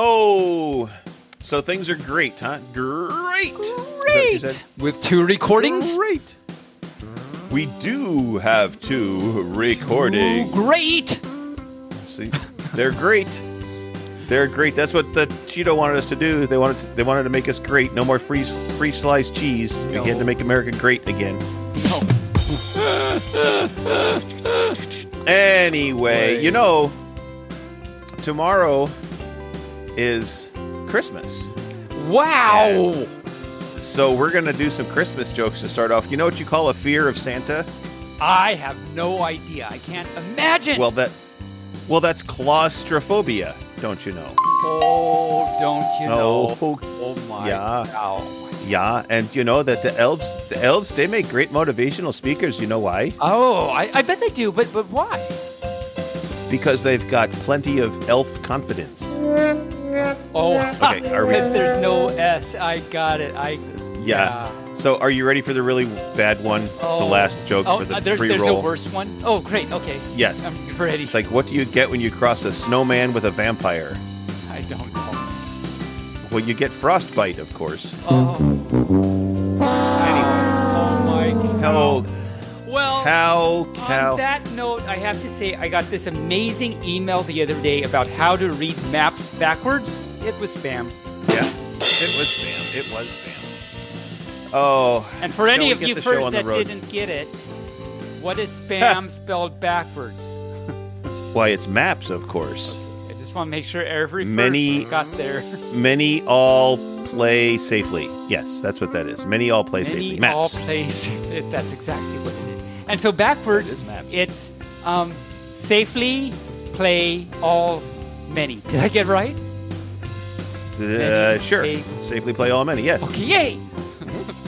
Oh, so things are great, huh? Great. Is that what you said? With two recordings? Great. We do have two recordings. Great! See, they're great. They're great. That's what the Cheeto wanted us to do. They wanted to, they wanted to make us great. No more free free sliced cheese. We had to make America great again. Oh, Anyway, Wait. you know, tomorrow is Christmas. wow! So we're gonna do some Christmas jokes to start off. You know what you call a fear of Santa? I have no idea. I can't imagine. Well, that well, that's claustrophobia. Don't you know? oh, don't you know? Oh, Oh my! Yeah. Oh, yeah, and you know that the elves, the elves, they make great motivational speakers. You know why? oh I, I bet they do, but but why? Because they've got plenty of elf confidence. Oh, Okay, are we- because there's no S. I got it. I Yeah. So, are you ready for the really bad one? The Oh. last joke Oh, for the uh, there's there's a worse one. Oh, great. Okay, Yes. I'm ready. It's like, what do you get when you cross a snowman with a vampire? I don't know. Well, you get frostbite, of course. Oh, Anyway, oh my God. Well, how how On that note, I have to say I got this amazing email the other day about how to read maps backwards. It was spam. yeah, it was spam. It was spam. Oh, And for any of you first that didn't get it, what is spam spelled backwards? why it's maps, of course. I just want to make sure every Many- got there. Many all play safely. Yes, that's what that is. Many all play safely. Maps. all plays. It, that's exactly what it is. And so backwards, That is maps. it's um, safely play all many. Did I get right? Uh, sure. play- Safely play all many. Yes. Okay, yay!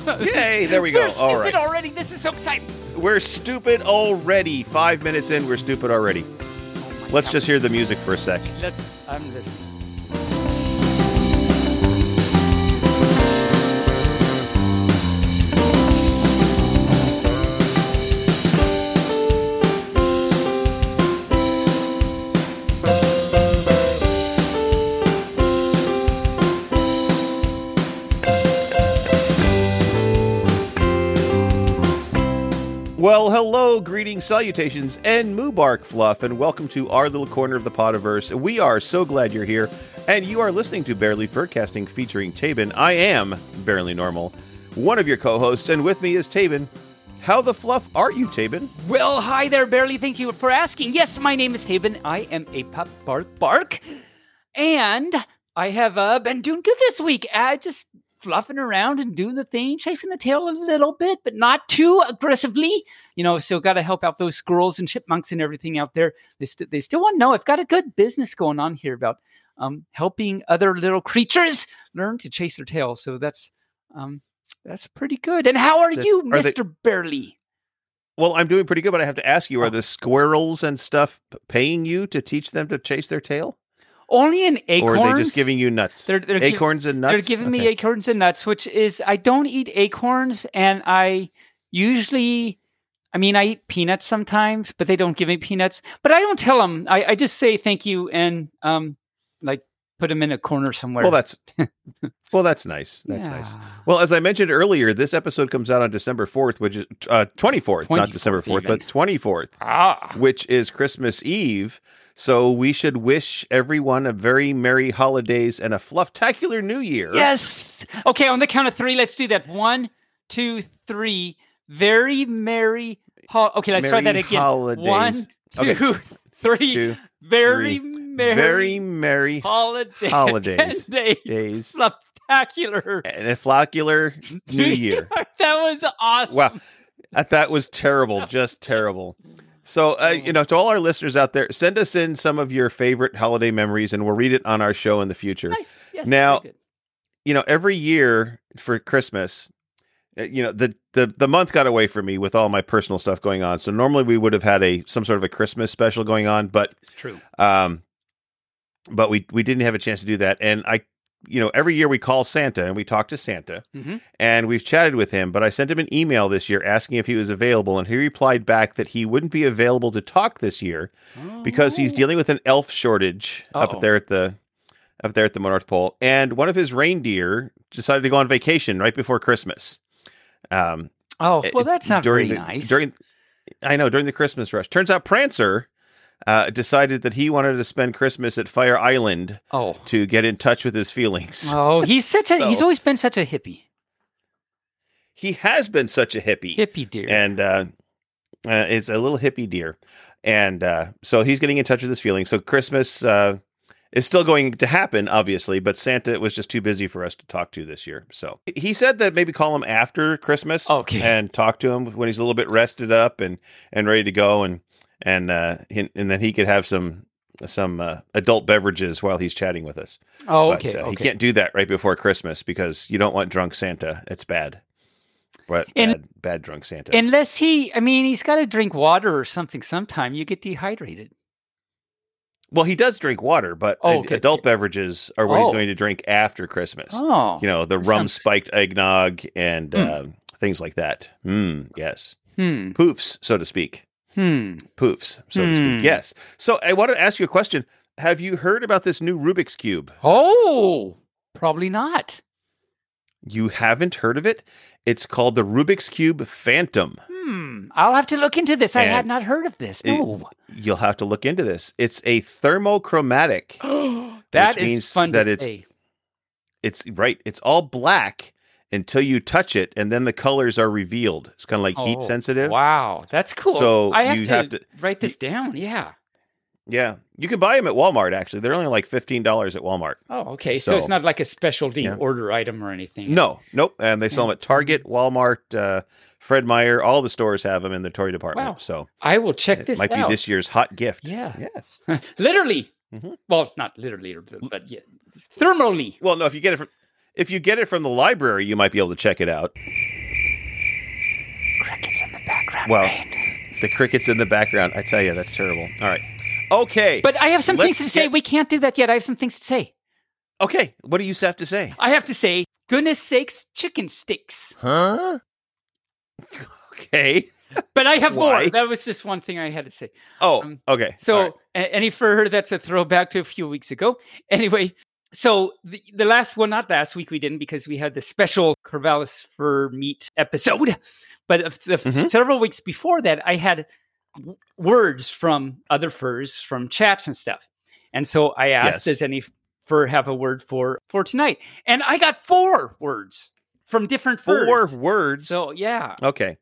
Yay! There we go. We're All stupid right. already. This is so exciting. We're stupid already. Five minutes in, we're stupid already. Oh Let's God. just hear the music for a sec. Let's. I'm listening. Hello, greetings, salutations, and Mubark Fluff, and welcome to our little corner of the Potiverse. We are so glad you're here, and you are listening to Barely Furcasting featuring Tabin. I am Barely Normal, one of your co-hosts, and with me is Tabin. How the fluff are you, Tabin? Well, hi there, Barely. Thank you for asking. Yes, my name is Tabin. I am a pup bark bark, and I have uh, been doing good this week. I just fluffing around and doing the thing, chasing the tail a little bit, but not too aggressively. You know, so got to help out those squirrels and chipmunks and everything out there. They, st- they still want to know I've got a good business going on here about um, helping other little creatures learn to chase their tail. So that's um, that's pretty good. And how are That's- you, are they- Mister Barely? Well, I'm doing pretty good, but I have to ask you: Are Oh. the squirrels and stuff paying you to teach them to chase their tail, Only in acorns. or are they just giving you nuts? They're, they're acorns and nuts. They're giving me acorns and nuts, which is I don't eat acorns, and I usually, I mean, I eat peanuts sometimes, but they don't give me peanuts. But I don't tell them. I, I just say thank you and um, like put them in a corner somewhere. Well, that's well, that's nice. That's nice. Well, as I mentioned earlier, this episode comes out on December 4th, which is uh, 24th, not December 4th, but 24th, Ah, which is Christmas Eve. So we should wish everyone a very merry holidays and a flufftacular new year. yes. Okay, on the count of three, let's do that. One, two, three. Very merry. Ho- okay, let's try that again. holidays. One, Okay. three. Two, very three. Merry. very merry holiday holidays. day days spectacular and a floccular new year. that was awesome Wow. Uh, That was terrible, just terrible. So, uh, you know, to all our listeners out there, send us in some of your favorite holiday memories and we'll read it on our show in the future. nice yes Now- you know, every year for Christmas, uh, you know, the, the the month got away from me with all my personal stuff going on. So normally we would have had a some sort of a Christmas special going on, but it's true um but we we didn't have a chance to do that. And I you know, every year we call Santa and we talk to Santa Mhm. and we've chatted with him, but I sent him an email this year asking if he was available and he replied back that he wouldn't be available to talk this year because he's Oh. dealing with an elf shortage Uh-oh. up there at the up there at the North Pole, and one of his reindeer decided to go on vacation right before Christmas. Um, Oh, well, that's not during very the, nice. During, I know during the Christmas rush. Turns out Prancer uh, decided that he wanted to spend Christmas at Fire Island oh, to get in touch with his feelings. oh, he's such a he's always been such a hippie, He has been such a hippie, hippie dear. and uh, uh, is a little hippie deer, and uh, so he's getting in touch with his feelings. So Christmas uh, is still going to happen, obviously, but Santa was just too busy for us to talk to this year. So he said that maybe call him after Christmas, Okay. and talk to him when he's a little bit rested up and and ready to go, and and uh, he- and then he could have some some uh, adult beverages while he's chatting with us. oh, But, okay, uh, okay. He can't do that right before Christmas because you don't want drunk Santa. It's bad. But And- bad, bad drunk Santa. Unless he, I mean, he's got to drink water or something. Sometime you get dehydrated. well, he does drink water, but Oh, okay, adult beverages are what he's Oh. going to drink after Christmas. Oh, You know, the rum sounds- spiked eggnog and Hmm. uh, things like that. Mm, yes. hmm, Poofs, so to speak. Hmm. Poofs, so to Hmm. speak. Yes. So I want to ask you a question. Have you heard about this new Rubik's Cube? Oh, probably not. You haven't heard of it? It's called the Rubik's Cube Phantom. Hmm. I'll have to look into this. I had not heard of this. it- You'll have to look into this. It's a thermochromatic. that Which is means fun that to it's- say. It's right. It's all black until you touch it, and then the colors are revealed. It's kind of like heat Oh, sensitive. Wow, that's cool. So I have, you to have to- write this down. Yeah. Yeah, you can buy them at Walmart. Actually, they're only like fifteen dollars at Walmart. Oh, okay. So, it's not like a specialty Yeah. order item or anything. No, nope. And they sell them at Target, Walmart, uh, Fred Meyer. All the stores have them in the toy department. Wow. So I will check this might out. be this year's hot gift. Yeah. Yes. literally. Mhm. Well, not literally, but, but yeah, thermally. Well, no. If you get it from if you get it from the library, you might be able to check it out. Crickets in the background. Well, Rain. The crickets in the background. I tell you, that's terrible. All right. Okay. But I have some things to let's say. We can't do that yet. I have some things to say. okay. What do you have to say? I have to say, goodness sakes, chicken steaks. Huh? Okay. But I have Why? more. That was just one thing I had to say. Oh, Um, okay. So, right. any further, that's a throwback to a few weeks ago. Anyway, so the, the last one, not last week, we didn't because we had the special Corvallis fur meat episode. But of the Mhm. several weeks before that, I had w- words from other furs from chats and stuff. And so I asked, Yes. does any fur have a word for for tonight? And I got four words from different four furs. words. So yeah. okay.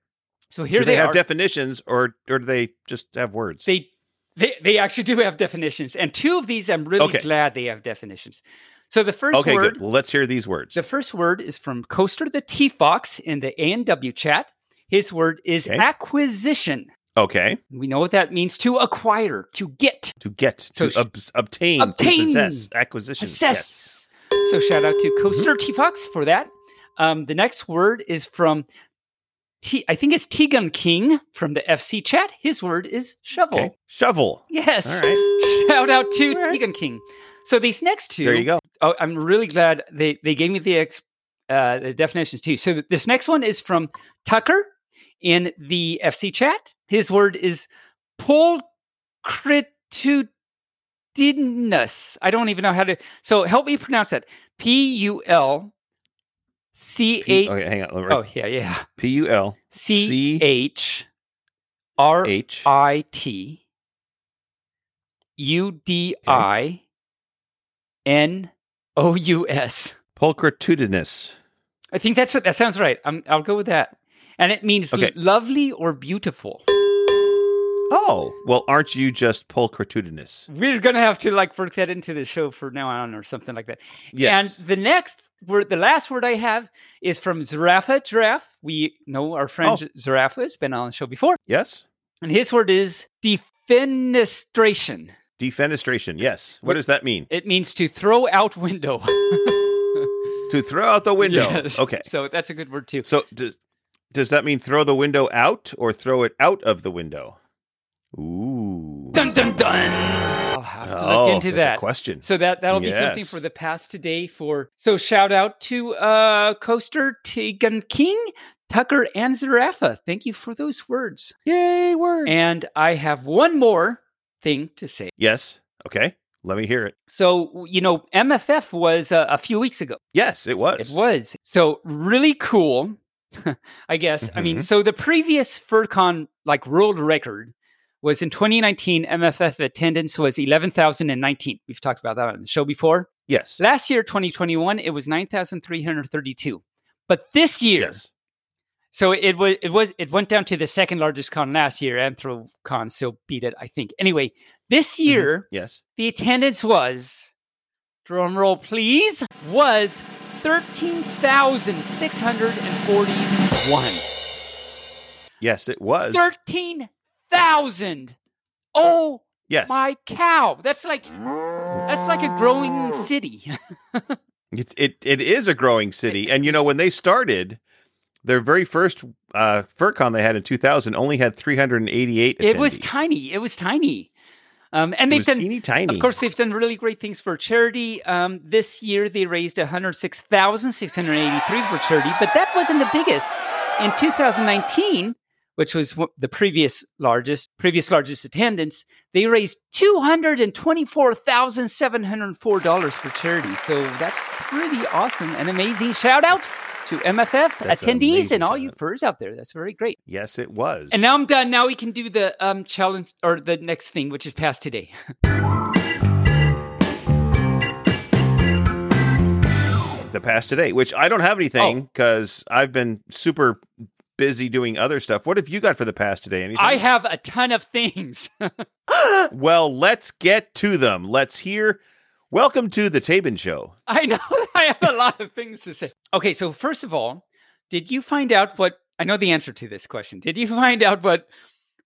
So here do they, they, have are. definitions, or or do they just have words? they they they actually do have definitions and two of these i'm really Okay. glad they have definitions so the first okay, word good. Well, let's hear these words. the first word is from coaster the t fox in the a&w chat his word is Okay. acquisition okay. we know what that means to acquire to get To get, So to ob- obtain, obtain, to possess, acquisition. assess so shout out to coaster t fox for that um, the next word is from T, I think it's Tegan King from the FC chat. His word is shovel. Okay. Shovel. Yes. All right. Shout out to All right. Tegan King. So these next two, There you go. oh, I'm really glad they, they gave me the, ex, uh, the definitions too. So th- this next one is from Tucker in the FC chat. His word is pulchritudinous. I don't even know how to. So help me pronounce that. P U L C A. okay, hang on. Oh yeah, yeah. P U L C H R H. I T U D I N O U S. Pulchritudinous. I think that's what that sounds right. i I'll go with that. And it means Okay. lovely or beautiful. Oh, well, aren't you just pulchritudinous? We're gonna have to like work that into the show for now on or something like that. Yes. And the next word, the last word I have is from Zarafa Giraffe. We know our friend Oh. Zarafa has been on the show before. yes. And his word is defenestration. Defenestration. Yes. What Wh- does that mean? It means to throw out window. To throw out the window. Yes. Okay. So that's a good word too. So does does that mean throw the window out or throw it out of the window? Ooh. Dun dun dun. I'll have to oh, look into that. A question. So that that'll be something for the past today. For so shout out to uh Coaster Tegan King, Tucker, and Zarafa. Thank you for those words. Yay, words. And I have one more thing to say. yes. Okay. Let me hear it. So, you know, MFF was uh, a few weeks ago. Yes, it was. It was. So, really cool, I guess. I mean, Mhm. so the previous FurCon, like world record, was in 2019. MFF attendance was 11,019. We've talked about that on the show before. Yes. Last year, 2021, it was 9,332. But this year, Yes. so it was it was it went down to the second largest con last year. AnthroCon still beat it, I think. Anyway, this mm-hmm. year Yes. the attendance was drum roll please was 13,641. Yes, it was. 13,000. Oh yes. my cow. That's like that's like a growing city. It, it it is a growing city, and you know when they started, their very first uh, FurCon they had in 2000 only had 388. it was tiny. It was tiny. Um, and It they've done teeny tiny. Of course, they've done really great things for charity. Um, this year, they raised 106,683 for charity, but that wasn't the biggest. In 2019, which was the previous largest, previous largest attendance, they raised 224,704 dollars for charity. So that's pretty awesome and amazing. Shout out to MFF That's attendees and all you furs out there. That's very great. Yes, it was. And now I'm done. Now we can do the um, challenge or the next thing, which is past today. the past today, which I don't have anything because I've been super busy doing other stuff. What have you got for the past today? Anything? I have a ton of things. well, let's get to them. Let's hear. Welcome to the Tabin Show. I know I have a lot of things to say. Okay, so first of all, did you find out what I know the answer to this question? Did you find out what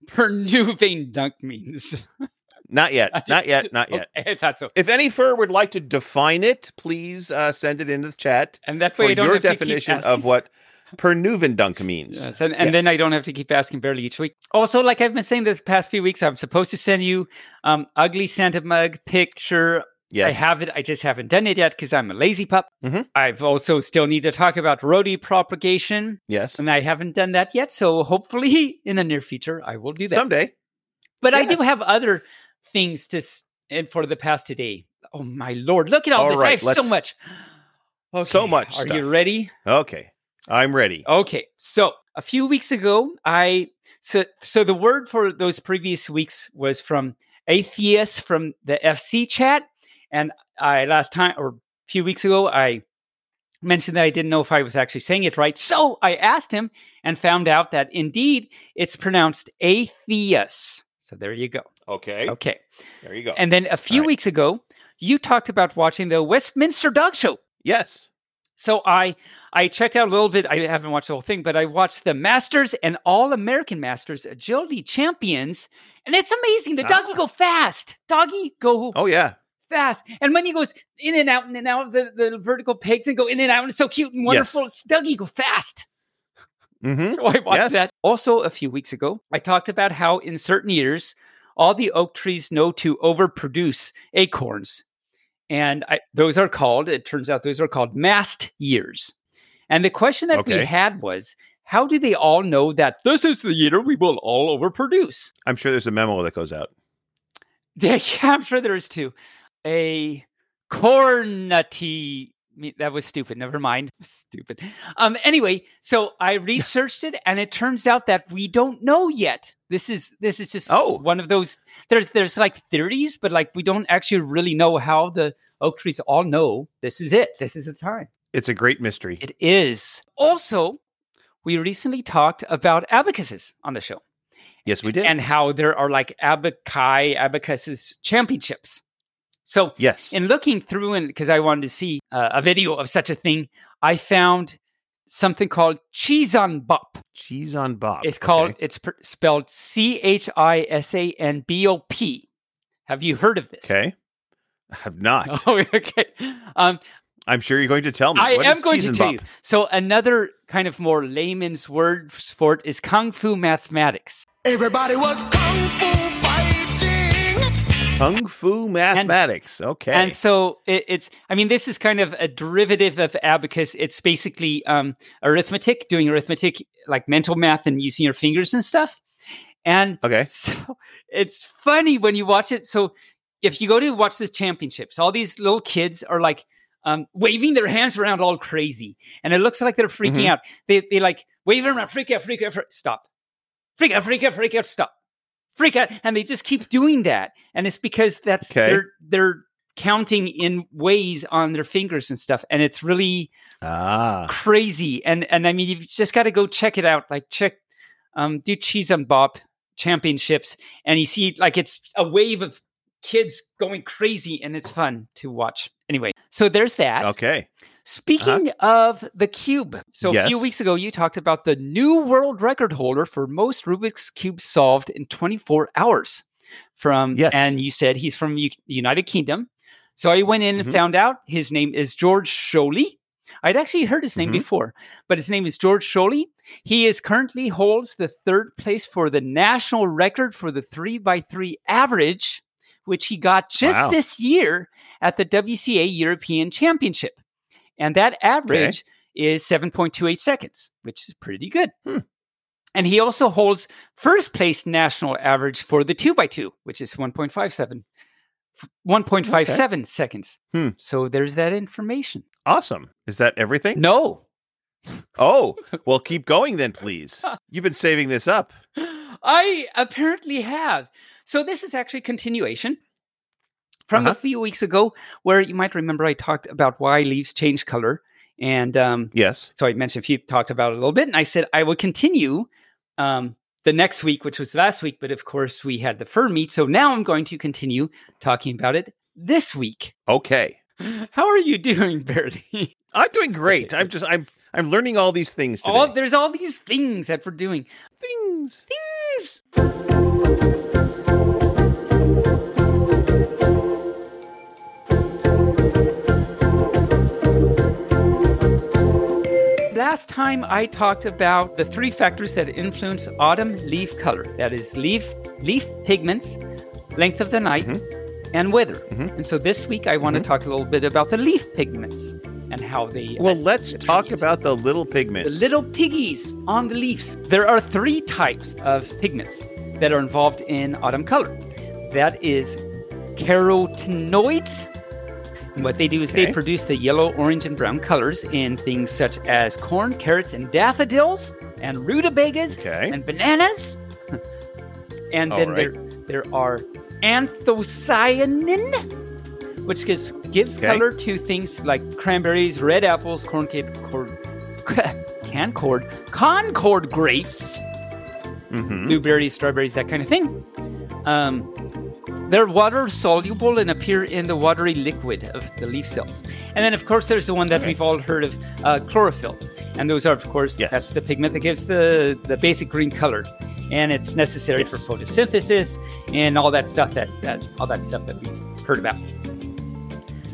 Pernuvain dunk means? Not yet. Not yet. Not yet. Okay, I thought so. If any fur would like to define it, please uh, send it into the chat And that for way don't your have to definition keep of what Pernuvendunk means. Yes, and, and then I don't have to keep asking barely each week. Also, like I've been saying this past few weeks, I'm supposed to send you um ugly Santa mug picture Yes. I have it. I just haven't done it yet because I'm a lazy pup. Mhm. I've also still need to talk about roadie propagation, Yes. and I haven't done that yet. So hopefully, in the near future, I will do that. Someday. but I do have other things to s- and for the past today. Oh my lord! Look at all, All this. I have so much. so much Are stuff. you ready? Okay. I'm ready. Okay, so a few weeks ago, I so so the word for those previous weeks was from Atheist from the FC chat, and I last time or a few weeks ago I mentioned that I didn't know if I was actually saying it right, so I asked him and found out that indeed it's pronounced Atheist. So there you go. Okay. Okay, There you go. and then a few right. weeks ago, you talked about watching the Westminster Dog Show. yes. So I I checked out a little bit. I haven't watched the whole thing, but I watched the Masters and All American Masters Agility Champions, and it's amazing. The doggy Ah. go fast. Doggy go Oh yeah. fast, and when he goes in and out, in and out of the, the vertical pegs and go in and out, and it's so cute and wonderful. It's Doggy go fast. Mm-hmm. So I watched Yes. that. Also, a few weeks ago, I talked about how in certain years, all the oak trees know to overproduce acorns. And I, those are called, it turns out those are called mast years. And the question that we had was, how do they all know that this is the year we will all overproduce? I'm sure there's a memo that goes out. Yeah, I'm sure there is too. A cornity. That was stupid. Never mind. Stupid. Um. Anyway, so I researched it, and it turns out that we don't know yet. This is this is just Oh. one of those. There's there's like theories, but like we don't actually really know how the oak trees all know this is it. This is the time. It's a great mystery. It is. Also, we recently talked about abacuses on the show yes, we did. and how there are like abaci abacuses championships. So yes. in looking through and because I wanted to see uh, a video of such a thing, I found something called Chisanbop. Cheese on Bob. It's called Okay. it's pr- spelled C H I S A N B O P. Have you heard of this? Okay. I have not. Oh, okay. Um, I'm sure you're going to tell me. I What am is going to tell Bob? you. So another kind of more layman's word for it is kung fu mathematics. Everybody was kung fu fighting. Kung Fu mathematics. okay. And so it, it's, I mean, this is kind of a derivative of abacus. It's basically um, arithmetic, doing arithmetic, like mental math and using your fingers and stuff. And okay. so it's funny when you watch it. So if you go to watch the championships, all these little kids are like um, waving their hands around all crazy, and it looks like they're freaking Mhm. out. They they like wave them around, freak out, freak out, freak, stop, freak out, freak out, freak out, stop, freak out, and they just keep doing that, and it's because that's Okay. they're they're counting in ways on their fingers and stuff, and it's really Ah. crazy. And and I mean, you've just got to go check it out. Like check, um, do Chisanbop championships, and you see like it's a wave of kids going crazy, and it's fun to watch. Anyway, so there's that. Okay. Speaking of the cube, so a few weeks ago you talked about the new world record holder for most Rubik's cube solved in 24 hours. From Yes. and you said he's from U- United Kingdom. So I went in Mhm. and found out his name is George Scholey. I'd actually heard his name Mhm. before, but his name is George Scholey. He is currently holds the third place for the national record for the three by three average, which he got just Wow. this year at the WCA European Championship. And that average is 7.28 seconds, which is pretty good. Hmm. And he also holds first place national average for the 2x2, which is 1.57 f- 1.57 seconds. Hmm. So there's that information. Awesome. Is that everything? No. Oh, well, keep going then, please. You've been saving this up. I apparently have. So this is actually continuation from Uh-huh. a few weeks ago, where you might remember I talked about why leaves change color, and um, Yes. so I mentioned you talked about it a little bit, and I said I would continue um, the next week, which was last week, but of course we had the fur meet, so now I'm going to continue talking about it this week. Okay. How are you doing, Barely? I'm doing great. Okay, I'm just I'm I'm learning all these things today. all there's all these things that we're doing. things. Things. Last time I talked about the three factors that influence autumn leaf color. That is leaf leaf pigments, length of the night, and weather. Mhm. And so this week I want to talk a little bit about the leaf pigments and how they Well, let's talk about the little pigments. the little piggies on the leaves. There are three types of pigments that are involved in autumn color. That is carotenoids. What they do is Okay. they produce the yellow, orange, and brown colors in things such as corn, carrots, and daffodils, and rutabagas, Okay. and bananas. and All then right. there, there are anthocyanin, which gives, gives Okay. color to things like cranberries, red apples, corn cake, cord, cancord, concord grapes, hmm blueberries, strawberries, that kind of thing. Um, they're water soluble and appear in the watery liquid of the leaf cells. And then, of course, there's the one that Okay. we've all heard of, uh, chlorophyll. And those are, of course, Yes. that's the pigment that gives the, the basic green color. And it's necessary for photosynthesis and all that stuff that, that all that stuff that we've heard about.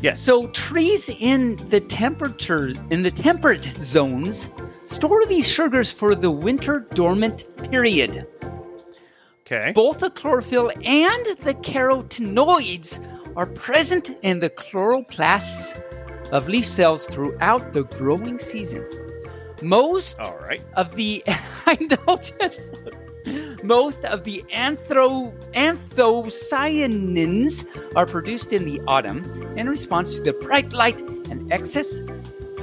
Yes. So trees in the temperature in the temperate zones store these sugars for the winter dormant period. Okay. Both the chlorophyll and the carotenoids are present in the chloroplasts of leaf cells throughout the growing season. Most All right. of the I know yes. most of the anthro anthocyanins are produced in the autumn in response to the bright light and excess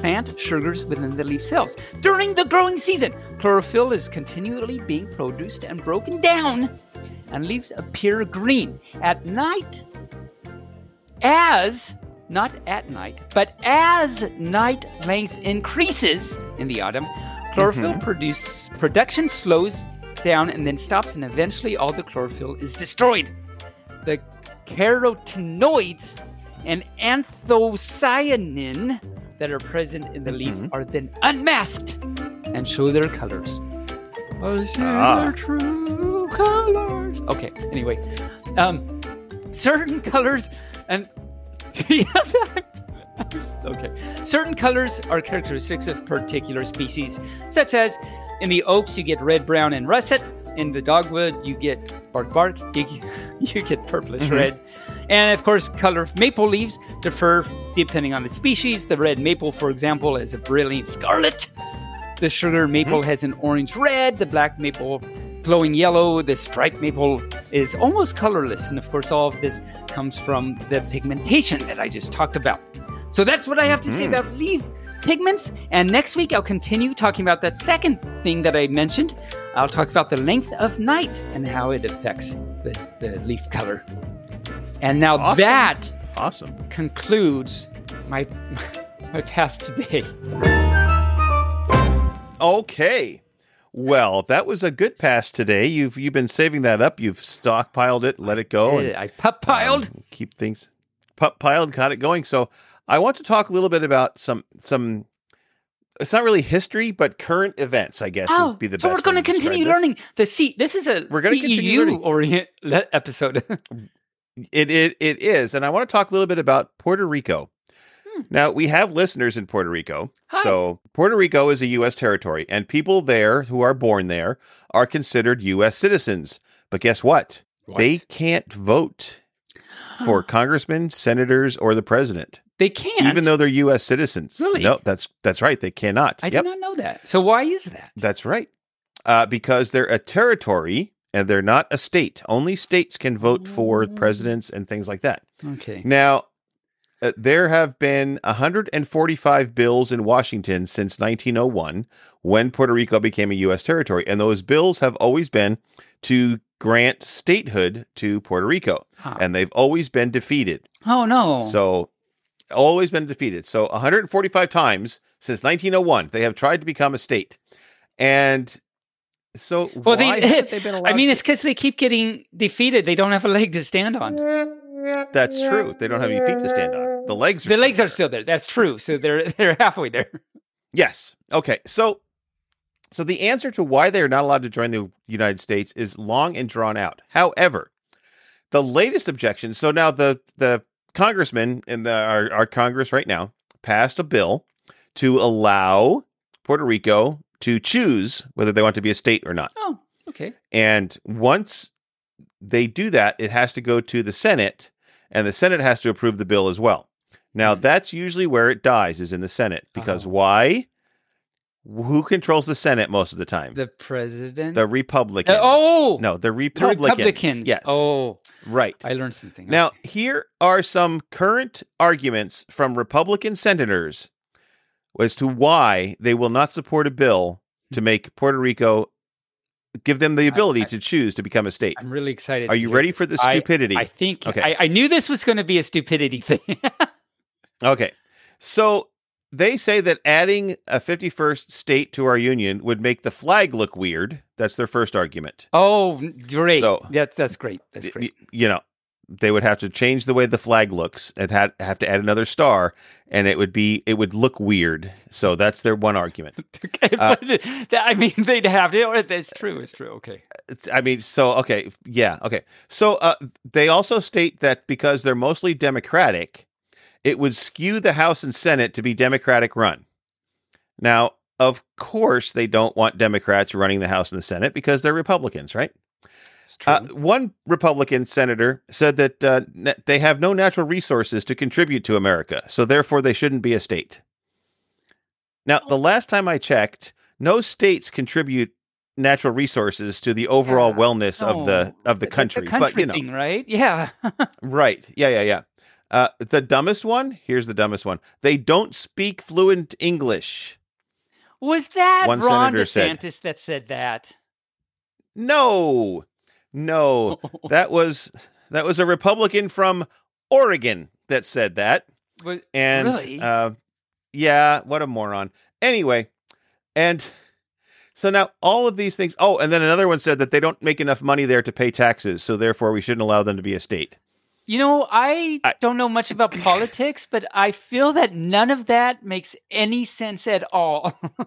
plant sugars within the leaf cells. During the growing season, chlorophyll is continually being produced and broken down, and leaves appear green. At night, as not at night, but as night length increases in the autumn, chlorophyll mm-hmm. produce production slows down and then stops, and eventually all the chlorophyll is destroyed. The carotenoids and anthocyanin that are present in the leaf Mhm. are then unmasked and show their colors. I see Ah. their true colors. Okay, anyway, um, certain colors and okay, certain colors are characteristics of particular species, such as in the oaks you get red, brown, and russet. In the dogwood you get bark, bark. You, you get purplish Mhm. red, and of course, color of maple leaves differ depending on the species. The red maple, for example, is a brilliant scarlet. The sugar maple has an orange red. The black maple glowing yellow. The striped maple is almost colorless. And of course, all of this comes from the pigmentation that I just talked about. So that's what I have to say Mm. about leaf pigments. And next week, I'll continue talking about that second thing that I mentioned. I'll talk about the length of night and how it affects the, the leaf color. And now Awesome. that Awesome. concludes my my path today. Okay. Well, that was a good pass today. You've you've been saving that up. You've stockpiled it, let it go, and I pup piled. um, keep things pup piled, got it going. So I want to talk a little bit about some some. It's not really history, but current events. I guess Oh, would be the so best. we're going to continue this. learning the C. This is a We're gonna continue learning. Orient episode. It, it it is, and I want to talk a little bit about Puerto Rico. Hmm. Now we have listeners in Puerto Rico. Hi. So Puerto Rico is a U.S. territory, and people there who are born there are considered U.S. citizens. But guess what? They can't vote for congressmen, senators, or the president, they can't. even though they're U.S. citizens. Really? No, that's that's right. They cannot. I yep, did not know that. So why is that? that's right. Uh, because they're a territory and they're not a state. Only states can vote for Oh. presidents and things like that. Okay. Now, uh, there have been 145 bills in Washington since 1901 when Puerto Rico became a U.S. territory. And those bills have always been to grant statehood to Puerto Rico. Huh. And they've always been defeated. oh no. So, always been defeated. So, 145 times since 1901, they have tried to become a state. And so, Well, they- they I mean, to- it's because they keep getting defeated. They don't have a leg to stand on. that's true. They don't have any feet to stand on. The legs are The legs there. are still there. That's true. So they're they're halfway there. Yes. Okay. So so the answer to why they are not allowed to join the United States is long and drawn out. However, the latest objection, so now the the congressman in the our, our Congress right now passed a bill to allow Puerto Rico to choose whether they want to be a state or not. Oh, okay. And once they do that, it has to go to the Senate, and the Senate has to approve the bill as well. Now, Hmm. that's usually where it dies, is in the Senate. Because Oh. why? Who controls the Senate most of the time? The president. The Republicans. oh! no, the The Republicans. Republicans. Yes. Oh, right. I learned something. Now, Okay. here are some current arguments from Republican senators as to why they will not support a bill hmm. to make Puerto Rico give them the ability I- to choose to become a state. I'm really excited. Are you ready this. for the stupidity? I, think Okay. I, I knew this was going to be a stupidity thing. Okay. So they say that adding a 51st state to our union would make the flag look weird. That's their first argument. oh, great. So- that's that's great. That's great. you know, they would have to change the way the flag looks and had, have to add another star and it would be it would look weird. So that's their one argument. Okay, uh, I mean, they'd have to. That's true. It's true. Okay. I mean, so okay, yeah, okay. So uh, they also state that because they're mostly Democratic, it would skew the House and Senate to be Democratic run. Now, of course, they don't want Democrats running the House and the Senate because they're Republicans, right? It's true. Uh, one Republican senator said that uh, na- they have no natural resources to contribute to America, so therefore they shouldn't be a state. Now, the last time I checked, no states contribute natural resources to the overall Yeah, wellness of the of the that's country. a country but you know, thing, right? Yeah. right? Yeah, yeah, yeah. Uh, the dumbest one. Here's the dumbest one. They don't speak fluent English. Was that One Ron senator said- DeSantis that said that? No, no. that was that was a Republican from Oregon that said that. Was- And Really? uh, yeah, what a moron. Anyway, and so now all of these things. Oh, and then another one said that they don't make enough money there to pay taxes, so therefore we shouldn't allow them to be a state. You know, I, I- don't know much about politics, but I feel that none of that makes any sense at all.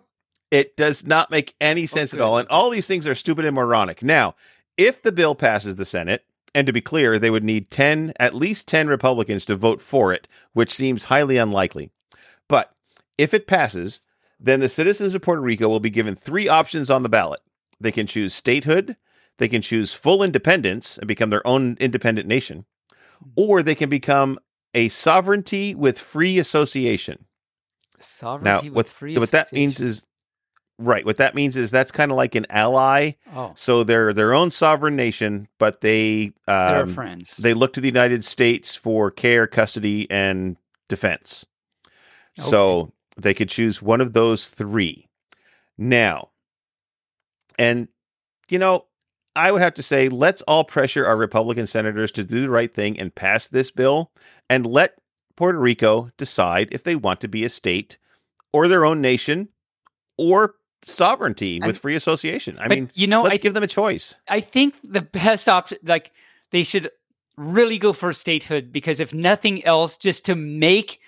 It does not make any sense at all, and all these things are stupid and moronic. Now, if the bill passes the Senate, and to be clear, they would need ten, at least ten Republicans to vote for it, which seems highly unlikely. But if it passes, then the citizens of Puerto Rico will be given three options on the ballot. They can choose statehood, they can choose full independence and become their own independent nation, hmm. or they can become a sovereignty with free association. Sovereignty now, with what, free what that means is Right. What that means is that's kind of like an ally. Oh, So they're their own sovereign nation, but they they're um, friends. they look to the United States for care, custody, and defense. So they could choose one of those three. Now, and you know, I would have to say, let's all pressure our Republican senators to do the right thing and pass this bill and let Puerto Rico decide if they want to be a state or their own nation or sovereignty with And- free association. I mean, you know, let's I give them a choice. I think the best option, like they should really go for statehood because if nothing else, just to make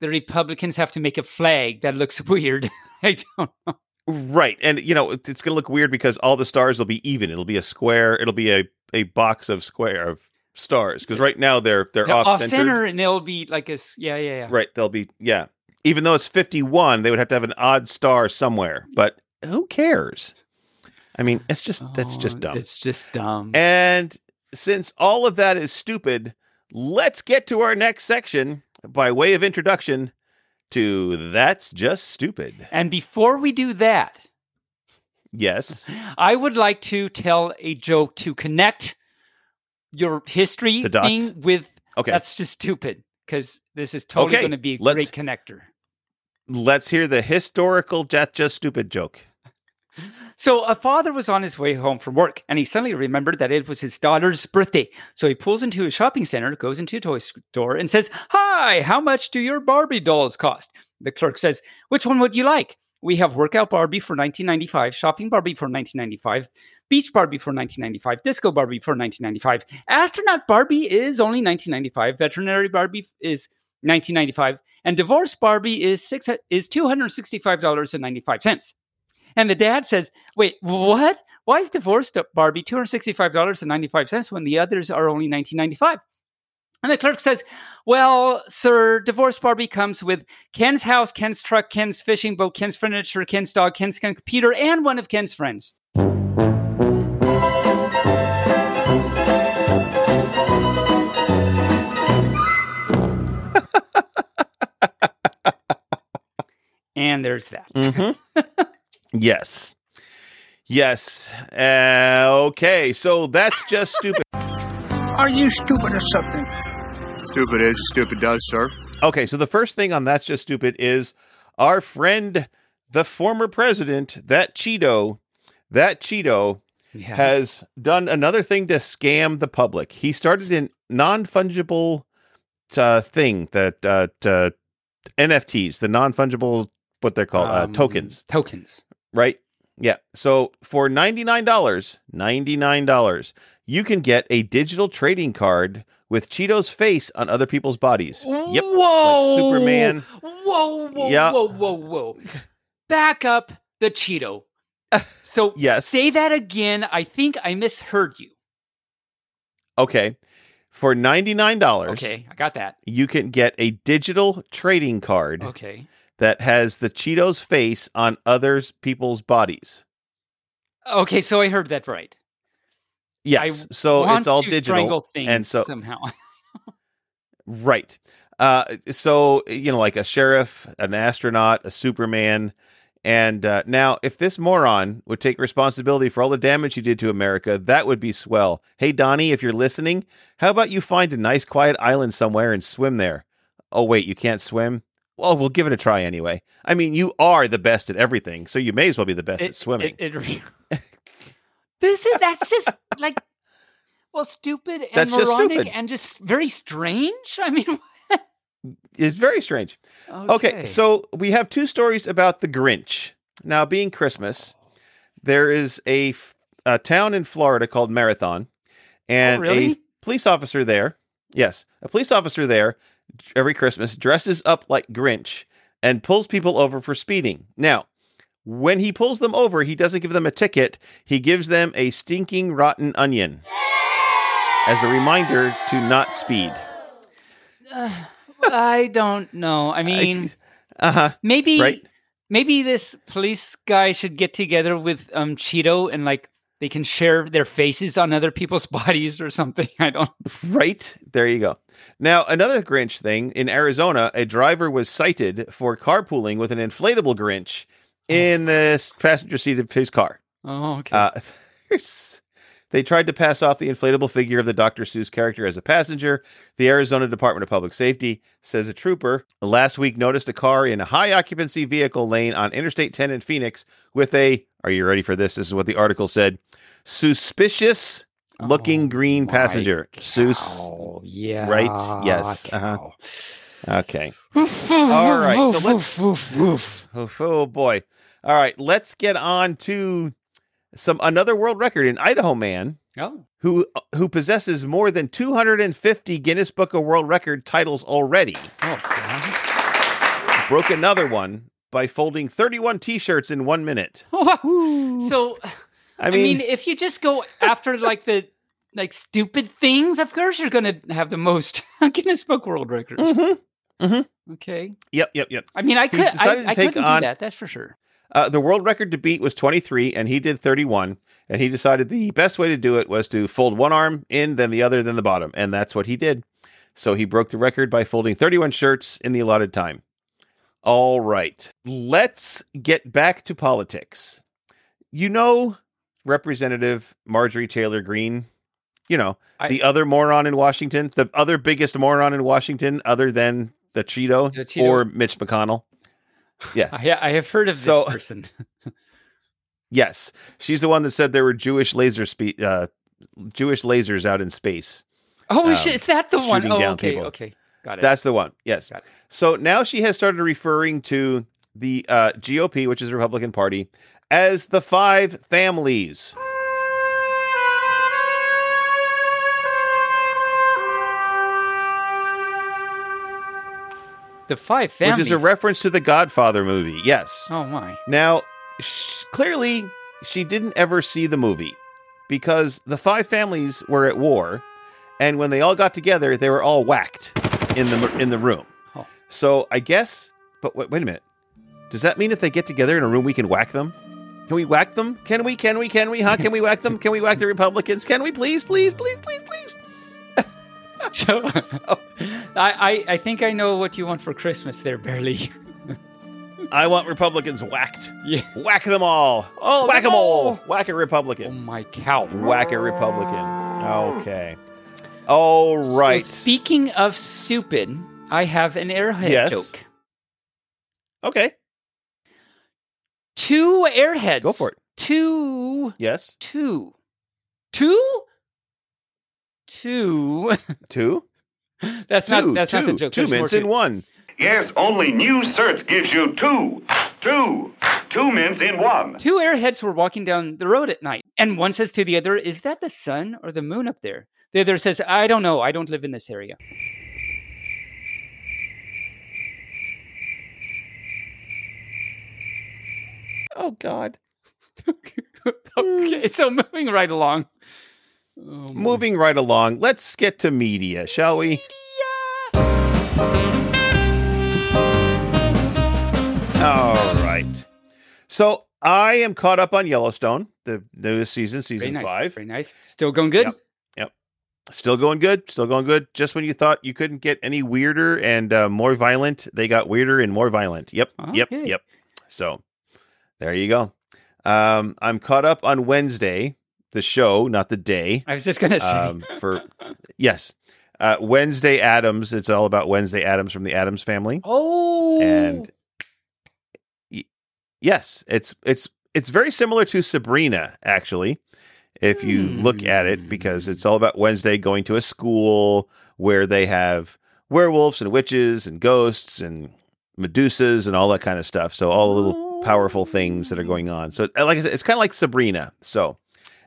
the Republicans have to make a flag that looks weird. I don't. Know. Right. And you know, it's going to look weird because all the stars will be even. It'll be a square, it'll be a a box of square of stars because right now they're they're They're off center, and they'll be like a yeah, yeah, yeah. Right, they'll be yeah. Even though it's 51, they would have to have an odd star somewhere. But who cares? I mean, it's just that's Oh, just dumb. It's just dumb. And since all of that is stupid, let's get to our next section by way of introduction to That's Just Stupid. And before we do that, Yes. I would like to tell a joke to connect your history The dots? thing with Okay. that's just stupid because this is totally Okay, going to be a let's- great connector. Let's hear the historical That's Just Stupid joke. So a father was on his way home from work and he suddenly remembered that it was his daughter's birthday. So he pulls into a shopping center, goes into a toy store, and says, Hi, how much do your Barbie dolls cost? The clerk says, Which one would you like? We have Workout Barbie for 1995, Shopping Barbie for 1995, Beach Barbie for 1995, Disco Barbie for 1995, Astronaut Barbie is only 1995, Veterinary Barbie is 1995, and Divorce Barbie is six is $265.95. And the dad says, Wait, what? Why is divorced Barbie $265.95 when the others are only $19.95? And the clerk says, Well, sir, divorce Barbie comes with Ken's house, Ken's truck, Ken's fishing boat, Ken's furniture, Ken's dog, Ken's computer, and one of Ken's friends. And there's that. Mm-hmm. yes. Yes. Uh, okay. So that's just stupid. Are you stupid or something? Stupid is, stupid does, sir. Okay. So the first thing on that's just stupid is our friend, the former president, that Cheeto, that Cheeto Yeah. has done another thing to scam the public. He started an non fungible uh, thing that uh, t- NFTs, the non fungible, what they're called, uh, Um, tokens. Tokens. right? Yeah. So for $99, $99, you can get a digital trading card with Cheeto's face on other people's bodies. Yep. Whoa. Superman. Whoa, whoa, Yeah. whoa, whoa, whoa. Back up the Cheeto. So Yes. say that again. I think I misheard you. Okay. For $99, Okay, I got that. you can get a digital trading card Okay. That has the Cheeto's face on others people's bodies. Okay, so I heard that right. Yes. so Want it's all digital. and so somehow. Right. Uh, so you know, like a sheriff, an astronaut, a Superman, and uh, now if this moron would take responsibility for all the damage he did to America, that would be swell. Hey Donnie, if you're listening, how about you find a nice quiet island somewhere and swim there? Oh wait, you can't swim. Well, we'll give it a try anyway. I mean, you are the best at everything, so you may as well be the best at swimming. It, it, this is that's just like well, stupid and That's just moronic stupid. and just very strange. I mean, it's very strange. Okay. so we have two stories about the Grinch. Now, being Christmas, there is a, a town in Florida called Marathon, oh, and a Oh, really? police officer there. Yes, a police officer there every Christmas dresses up like Grinch and pulls people over for speeding. Now, when he pulls them over, he doesn't give them a ticket. He gives them a stinking rotten onion as a reminder to not speed. Uh, I don't know. I mean, uh huh. maybe Right. maybe this police guy should get together with um Cheeto and like they can share their faces on other people's bodies or something. I don't. Right. There you go. Now, another Grinch thing in Arizona, a driver was cited for carpooling with an inflatable Grinch in the passenger seat of his car. Oh, okay. Uh, there's- they tried to pass off the inflatable figure of the Dr. Seuss character as a passenger. The Arizona Department of Public Safety says a trooper last week noticed a car in a high occupancy vehicle lane on Interstate 10 in Phoenix with a, are you ready for this? This is what the article said suspicious looking Oh green passenger. Seuss. Yeah. Right? Yes, uh-huh. Okay. All right, so let's- oh boy. All right, let's get on to some another world record in Idaho man Oh, who who possesses more than 250 Guinness Book of World Record titles already. oh, God. Broke another one by folding 31 t-shirts in 1 minute. so I I mean, mean, if you just go after like the like stupid things, of course you're gonna have the most Guinness Book World Records. mhm. Okay. Yep, yep, yep. I mean, I could, I, I couldn't on- do that. That's for sure. Uh, the world record to beat was 23 and he did 31 and he decided the best way to do it was to fold one arm in then the other then the bottom and that's what he did. So he broke the record by folding 31 shirts in the allotted time. All right let's get back to politics. You know representative marjorie taylor greene you know I- the other moron in washington the other biggest moron in washington other than the cheeto, The Cheeto. or mitch mcconnell yes I, I have heard of this So- person. Yes, she's the one that said there were Jewish laser spe- uh, Jewish lasers out in space. Oh, um! Is that the one? Oh, okay, people. okay, got it. That's the one. Yes. Got it. So now she has started referring to the uh, GOP, which is the Republican Party, as the five families. The five families. which is a reference to the Godfather movie. Yes. Oh my! Now, sh- clearly, she didn't ever see the movie because the five families were at war, and when they all got together, they were all whacked in the in the room. Oh. So I guess, but wait, wait a minute. Does that mean if they get together in a room, we can whack them? Can we whack them? Can we? Can we? Can we? Huh? Can we whack them? Can we whack the Republicans? Can we? Please, please, please, please, please. So, I, I I think I know what you want for Christmas there, barely. I want Republicans whacked. Yeah. Whack them all. Oh, whack them all. Whack a Republican. Oh my cow! Whack a Republican. Okay. All right. So speaking of stupid, I have an airhead Yes. joke. okay. Two airheads. Go for it. Two, Yes. two, two, two. Two. that's Two. not that's two. not the joke. Two There's mints in one. Yes, only new search gives you two. Two. Two mints in one. Two airheads were walking down the road at night, and one says to the other, "Is that the sun or the moon up there?" The other says, "I don't know. I don't live in this area." Oh God. okay, so moving right along. Oh. Moving right along. Let's get to media, shall we? All right. So I am caught up on Yellowstone, the newest season, Very season nice. five. Very nice. Still going good. Yep. Still going good. Still going good. Just when you thought you couldn't get any weirder and uh, more violent, they got weirder and more violent. Yep. Yep. Yep. So there you go. Um, I'm caught up on Wednesday, the show, not the day. I was just gonna say. Um, for yes, uh, Wednesday Addams. It's all about Wednesday Addams from the Addams family, oh, and y- yes, it's it's it's very similar to Sabrina actually. If you look at it, because it's all about Wednesday going to a school where they have werewolves and witches and ghosts and Medusas and all that kind of stuff. So all the little powerful things that are going on. So like I said, it's kind of like Sabrina. So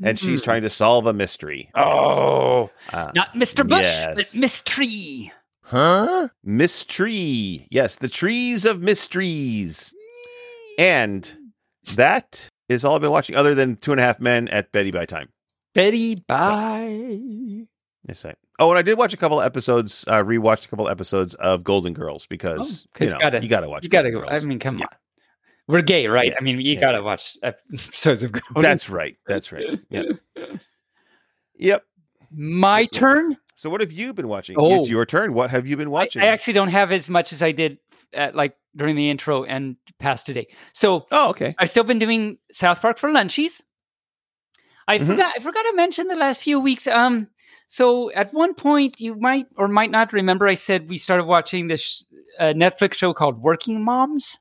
and she's Mhm. trying to solve a mystery. oh, Uh, not Mr. Bush, but yes. Miss Tree. Huh? Mystery. Yes, the trees of mysteries. And that is all I've been watching, other than Two and a Half Men at Betty by Time. Betty Bye. Yes, I. Oh, and I did watch a couple of episodes. Uh, rewatched a couple of episodes of Golden Girls because Oh, 'cause you know, gotta- you gotta watch. You gotta Golden go. I Girls. mean, come Yeah. on. We're gay, right? Yeah. I mean, you Yeah. gotta watch episodes of Golden. That's right. That's right. Yep. Yep. My turn. So what have you been watching? Oh. It's your turn. What have you been watching? I actually don't have as much as I did at, like during the intro and past today. So oh, okay. I've still been doing South Park for lunchies. I Mhm. forgot I forgot to mention the last few weeks. Um, so at one point you might or might not remember I said we started watching this uh, Netflix show called Working Moms.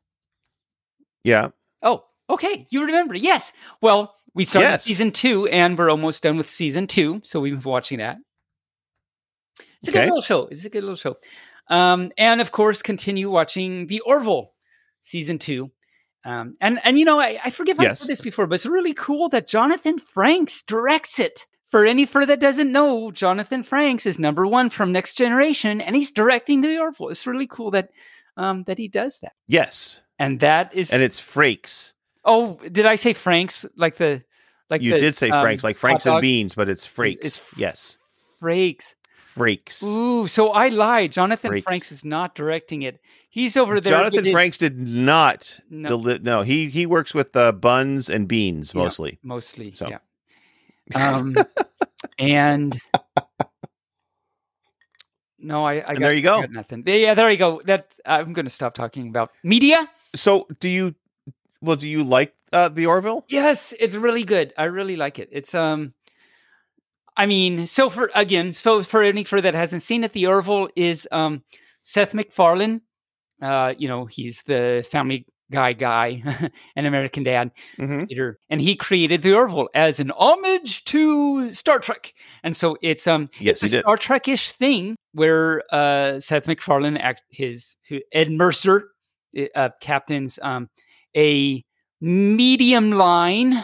Yeah. Oh, okay, you remember? Yes. Well, we started Yes. season two, and we're almost done with season two, so we've been watching that. It's a Okay. good little show. It's a good little show. Um, and of course, continue watching the Orville season two. Um, and and you know, I, I forget if I Yes. said this before, but it's really cool that Jonathan Franks directs it. For any further that doesn't know, Jonathan Franks is number one from Next Generation, and he's directing the Orville. It's really cool that um, that he does that. Yes. And that is And it's Frakes. Oh, did I say Franks? Like the like you the, did say um, Franks, like Franks and beans, but it's Frakes. it's yes. Frakes. Frakes. Ooh, so I lied. Jonathan Frakes. Franks is not directing it. He's over there. Jonathan his- Franks did not. No. Deli- no, he he works with uh, buns and beans Yeah. mostly. mostly. So. Yeah. Um, and no, I. I got, there you go. nothing. Yeah, there you go. That I'm going to stop talking about media. So, do you? Well, do you like uh, the Orville? Yes, it's really good. I really like it. It's um I mean, so for again, so for any for that hasn't seen it, the Orville is um Seth MacFarlane. Uh, you know, he's the family guy guy, an American dad Mm-hmm. creator, and he created the Orville as an homage to Star Trek. And so it's um Yes, it's a did. Star Trek-ish thing where uh, Seth MacFarlane act his who, Ed Mercer uh, uh, captains um, a medium line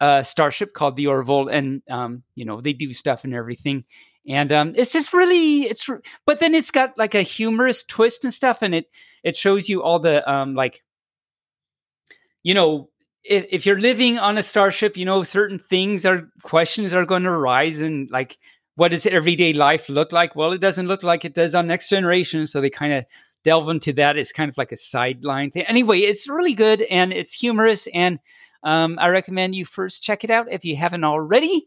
uh, starship called the Orville, and um, you know they do stuff and everything. And um, it's just really it's but then it's got like a humorous twist and stuff, and it it shows you all the um, like you know if, if you're living on a starship, you know certain things are questions are going to arise, and like what does everyday life look like? Well, it doesn't look like it does on Next Generation, so they kind of delve into that. It's kind of like a sideline thing. Anyway, it's really good and it's humorous, and um, I recommend you first check it out if you haven't already.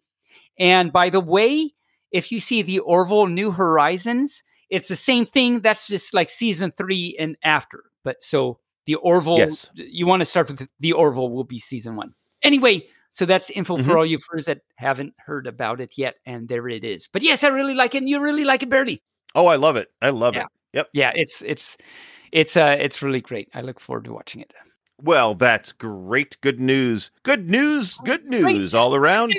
And by the way, if you see the Orville New Horizons, it's the same thing. That's just like season three and after. But so the Orville, Yes. you want to start with the Orville will be season one. Anyway, so that's info Mhm. for all you furs that haven't heard about it yet. And there it is. But yes, I really like it. And you really like it, barely. Oh, I love it. I love Yeah. it. Yeah, it's it's it's uh it's really great. I look forward to watching it. Well, that's great. Good news. Good news. Good Great. news all around.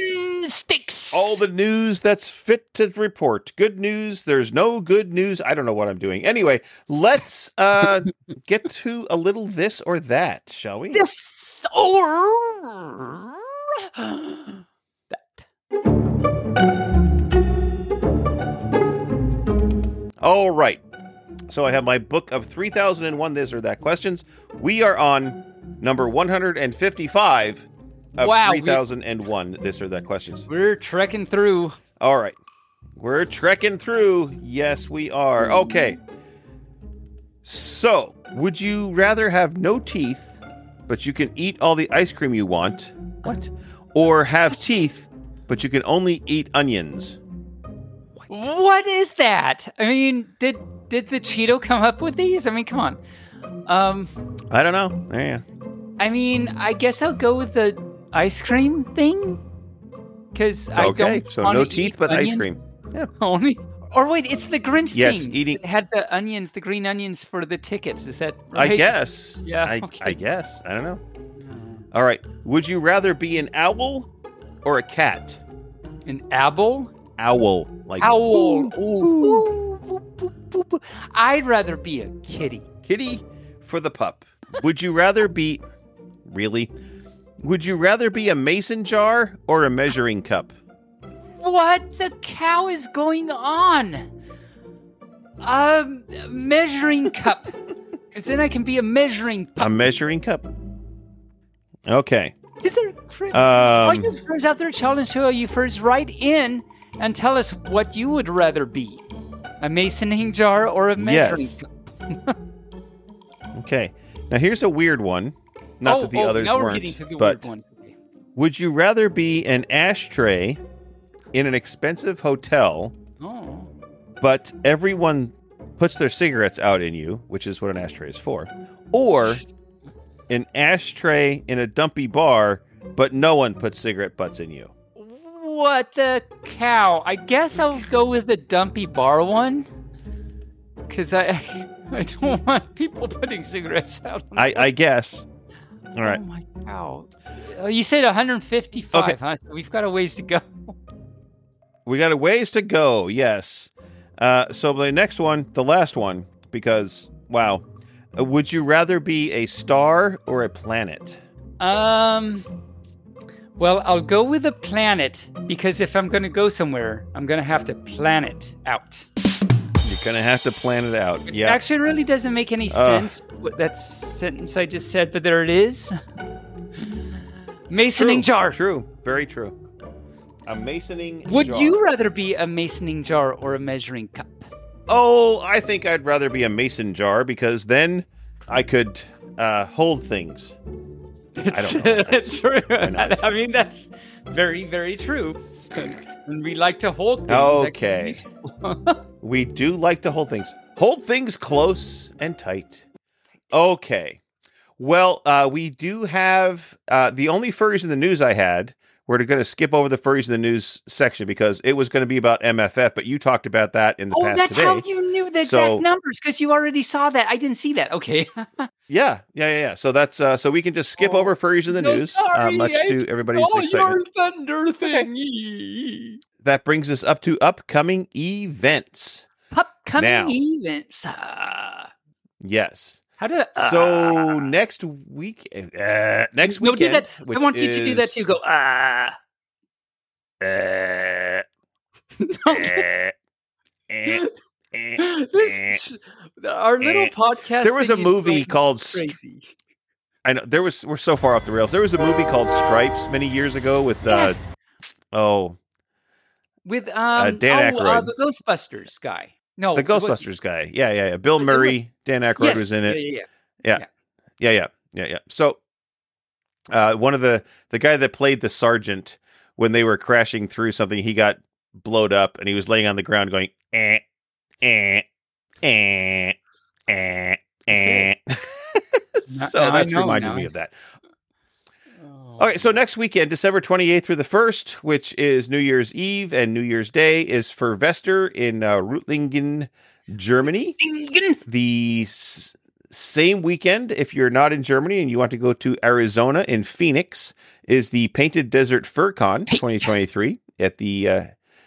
Sticks. All the news that's fit to report. Good news. There's no good news. I don't know what I'm doing. Anyway, let's uh get to a little this or that, shall we? this or that. All right. So I have my book of 3001 this or that questions. We are on number 155 of Wow, we- 3001 this or that questions. We're trekking through. All right. We're trekking through. Yes, we are. Okay. So, would you rather have no teeth, but you can eat all the ice cream you want? What? Or have teeth, but you can only eat onions? What is that? I mean, did did the Cheeto come up with these? I mean, come on. Um, I don't know. Yeah. I mean, I guess I'll go with the ice cream thing. Because I Okay. don't So no teeth, but ice onions cream. only. Or wait, it's the Grinch Yes, thing. eating- It had the onions, the green onions for the tickets. Is that right? I guess. Yeah, I, okay. I guess. I don't know. All right. Would you rather be an owl or a cat? An owl? Owl. Like Owl. Ooh. Boop, boop. I'd rather be a kitty. kitty for the pup. Would you rather be really? Would you rather be a mason jar or a measuring cup? What the cow is going on? Um, measuring cup. Because then I can be a measuring A measuring cup. Okay. These are cra- all Um, you first out there, challenge who you first write in and tell us what you would rather be. A masoning jar or a measuring Yes. okay. Now here's a weird one. Not oh, that the oh, others weren't. getting to the but weird ones. Okay. would you rather be an ashtray in an expensive hotel Oh. but everyone puts their cigarettes out in you, which is what an ashtray is for, or an ashtray in a dumpy bar, but no one puts cigarette butts in you. What the cow? I guess I'll go with the dumpy bar one. Cause I I don't want people putting cigarettes out. on I, I guess. All right. Oh my cow. Uh, you said 155, Okay. huh? So we've got a ways to go. We got a ways to go. Yes. Uh, so the next one, the last one, because wow, Uh, would you rather be a star or a planet? Um well, I'll go with a planet because if I'm going to go somewhere, I'm going to have to plan it out. You're gonna have to plan it out. Which yeah. actually really doesn't make any sense. That sentence I just said, but there it is. Masoning True, jar. True. Very true. A masoning. Would jar. you rather be a masoning jar or a measuring cup? Oh, I think I'd rather be a mason jar because then I could uh, hold things. It's, don't know. it's true. I mean, that's very, very true. And we like to hold things. that can be Okay. We do like to hold things. Hold things close and tight. Okay. Well, uh, we do have uh, the only furries in the news I had. We're going to skip over the furries in the news section because it was going to be about MFF, but you talked about that in the oh, past that's today. how you knew the exact numbers because you already saw that. I didn't see that. Okay. Yeah, yeah, yeah, yeah. So that's uh, so we can just skip Oh, over furries in the so news, uh, much I to everybody's oh, excitement. your thunder thingy. That brings us up to upcoming events. Upcoming Now. events. Ah. Yes. How did I, So ah. next week, uh, next No, weekend. do that. I want you to do that too. Go ah. Uh, Okay. uh, eh, eh, eh. this, our little eh. podcast. There was a movie called. Crazy. I know there was. We're so far off the rails. There was a movie called Stripes many years ago with. Uh, yes, Oh, with um Dan oh, uh, Aykroyd. the Ghostbusters guy. No, the it was- Ghostbusters guy. Yeah, yeah, yeah. Bill Murray, Dan Aykroyd Yes, was in it. Yeah, yeah, yeah. Yeah, yeah, yeah, yeah. So, uh, one of the the guy that played the sergeant when they were crashing through something, he got blowed up and he was laying on the ground going eh, eh, eh, eh, eh. Now- so now that's reminded now me of that. Oh. Okay, so next weekend, December 28th through the 1st, which is New Year's Eve and New Year's Day, is Furvester in uh, Reutlingen, Germany. Ding. The s- same weekend, if you're not in Germany and you want to go to Arizona in Phoenix, is the Painted Desert FurCon Paint. 2023 at the uh,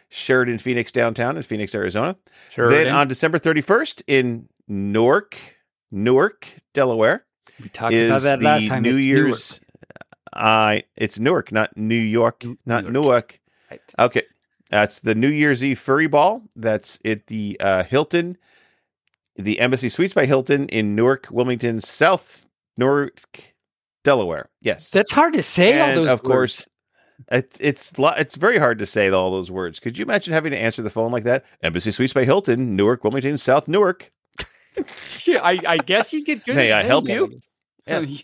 Sheraton Phoenix downtown in Phoenix, Arizona. Sure. then on December 31st in Newark, Newark, Delaware, we talked about that last time. New it's Year's. I it's Newark, not New York, N- not Newark. Newark. Right. Okay, that's the New Year's Eve Furry Ball. That's at the uh, Hilton, the Embassy Suites by Hilton in Newark, Wilmington, South Newark, Delaware. Yes, That's hard to say. all those of course, words. it, it's lo- it's very hard to say all those words. Could you imagine having to answer the phone like that? Embassy Suites by Hilton, Newark, Wilmington, South Newark. Yeah, I, I guess you get good. May at I help you? I guess.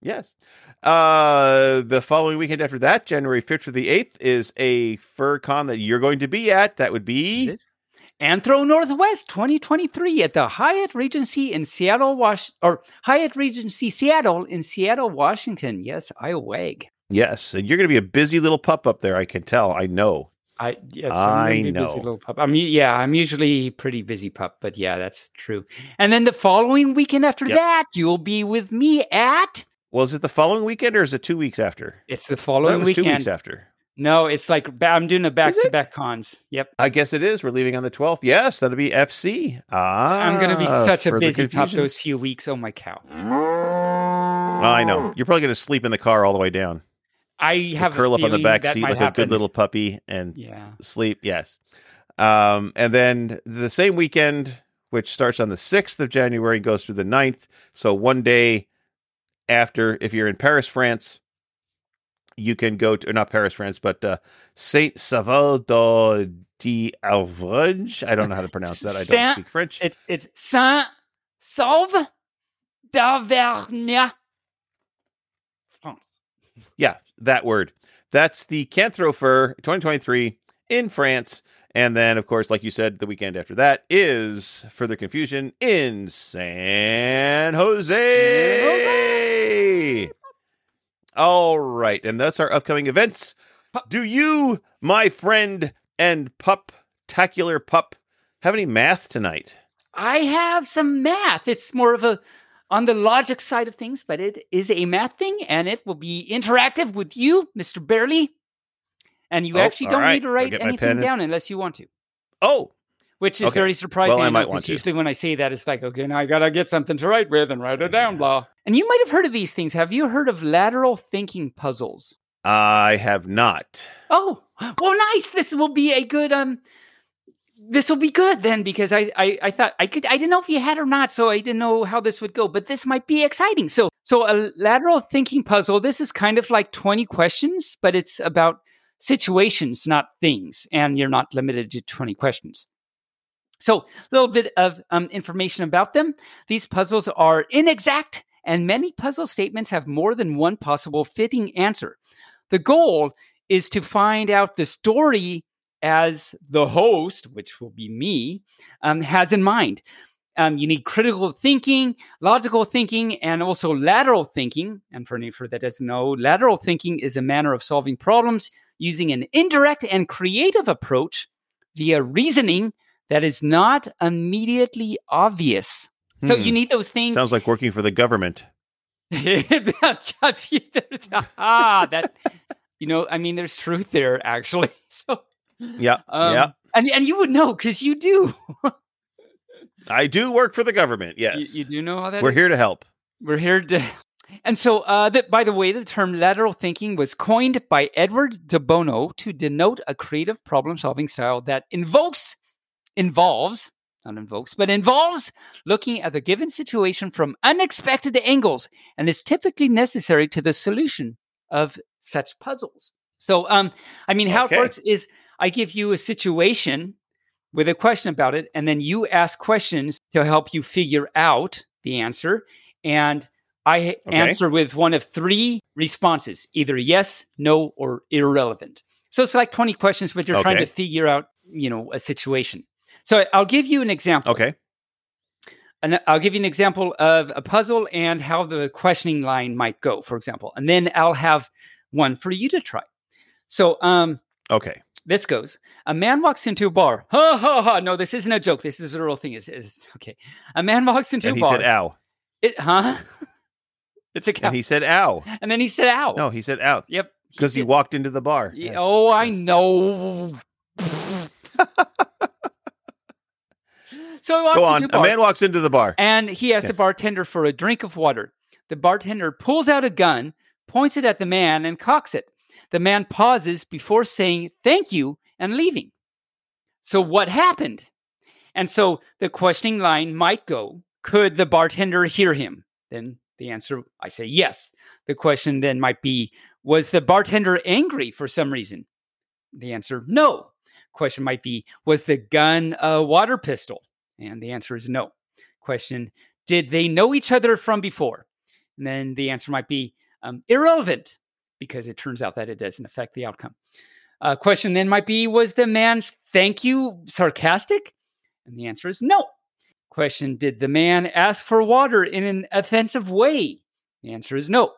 Yes. Uh, the following weekend after that, January 5th to the 8th, is a fur con that you're going to be at. That would be This- Anthro Northwest 2023 at the Hyatt Regency in Seattle, Wash or Hyatt Regency Seattle in Seattle, Washington. Yes, I wag. yes, and you're going to be a busy little pup up there. I can tell. I know. I yes, I I'm be know. busy little pup. I mean, yeah, I'm usually pretty busy pup, but yeah, that's true. And then the following weekend after Yep. that, you'll be with me at. Well, is it the following weekend or is it two weeks after? It's the following weekend. two weeks after. No, it's like I'm doing a back-to-back cons. Yep. I guess it is. We're leaving on the 12th. Yes, that'll be FC. Ah, I'm gonna be such a busy pup those few weeks. Oh my cow! I know. You're probably going to sleep in the car all the way down. I have a curl up on the back seat like a good little puppy and Yeah. sleep. Yes. Um, and then the same weekend, which starts on the 6th of January, goes through the 9th. So one day after, if you're in Paris, France, you can go to, or not Paris, France, but uh, Saint Salvador d'Alvrage. I don't know how to pronounce that. I don't Saint- speak French. It's it's Saint Salve d'Auvergne, France. Yeah, that word. That's the Canthro Fur 2023 in France. And then, of course, like you said, the weekend after that is Further Confusion in San Jose. All right. And that's our upcoming events. Do you, my friend and pup-tacular pup, have any math tonight? I have some math. It's more of a on the logic side of things, but it is a math thing and it will be interactive with you, Mr. Barely. And you Oh, actually don't right. need to write get my pen anything down unless you want to, Oh, which is Okay. very surprising. Well, I might want to. Usually, when I say that, it's like, okay, now I gotta get something to write with and write it down, blah. And you might have heard of these things. Have you heard of lateral thinking puzzles? I have not. Oh, well, nice. This will be a good um. This will be good then because I, I I thought I could I didn't know if you had or not, so I didn't know how this would go. But this might be exciting. So so a lateral thinking puzzle. This is kind of like twenty questions, but it's about situations, not things, and you're not limited to twenty questions. So a little bit of um, information about them. These puzzles are inexact, and many puzzle statements have more than one possible fitting answer. The goal is to find out the story as the host, which will be me, um, has in mind. Um, you need critical thinking, logical thinking, and also lateral thinking. And for any for that doesn't know, lateral thinking is a manner of solving problems using an indirect and creative approach via reasoning that is not immediately obvious. So Hmm. you need those things. Sounds like working for the government. ah, that you know, I mean, there's truth there actually. So, Yeah. um, yeah. and and you would know because you do. I do work for the government. Yes. You, you do know how that We're is? here to help. We're here to. And so, uh, that by the way, the term lateral thinking was coined by Edward de Bono to denote a creative problem-solving style that invokes, involves, not invokes, but involves looking at the given situation from unexpected angles, and is typically necessary to the solution of such puzzles. So, um, I mean, how Okay. it works is I give you a situation with a question about it, and then you ask questions to help you figure out the answer. And I Okay. answer with one of three responses either yes, no, or irrelevant. So it's like 20 questions, but you're trying to figure out, you know, a situation. So I'll give you an example. Okay. And I'll give you an example of a puzzle and how the questioning line might go, for example. And then I'll have one for you to try. So um, Okay. This goes. A man walks into a bar. Ha ha ha. No, this isn't a joke. This is a real thing. Is is okay. A man walks into And a he bar. said ow. It, huh? it's a cow. And he said ow. And then he said, "Ow." No, he said ow. Yep. Because he did. walked into the bar. Ye- Yes. Oh, I know. so he Go on. a bar, man walks into the bar. and he asks the bartender for a drink of water. The bartender pulls out a gun, points it at the man, and cocks it. The man pauses before saying thank you and leaving. So what happened? And so the questioning line might go, could the bartender hear him? Then the answer, I say yes. The question then might be, was the bartender angry for some reason? The answer, no. Question might be, was the gun a water pistol? And the answer is no. Question, did they know each other from before? And then the answer might be um, irrelevant because it turns out that it doesn't affect the outcome. Uh, question then might be, was the man's thank you sarcastic? And the answer is no. Question, did the man ask for water in an offensive way? The answer is no.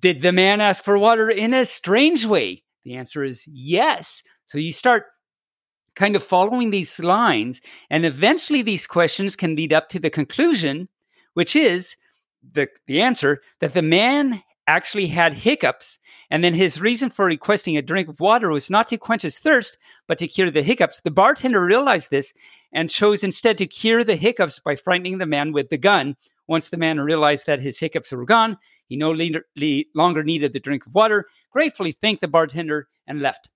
Did the man ask for water in a strange way? The answer is yes. So you start kind of following these lines, and eventually these questions can lead up to the conclusion, which is the, the answer that the man actually had hiccups, and then his reason for requesting a drink of water was not to quench his thirst, but to cure the hiccups. The bartender realized this and chose instead to cure the hiccups by frightening the man with the gun. Once the man realized that his hiccups were gone, he no longer needed the drink of water, gratefully thanked the bartender, and left.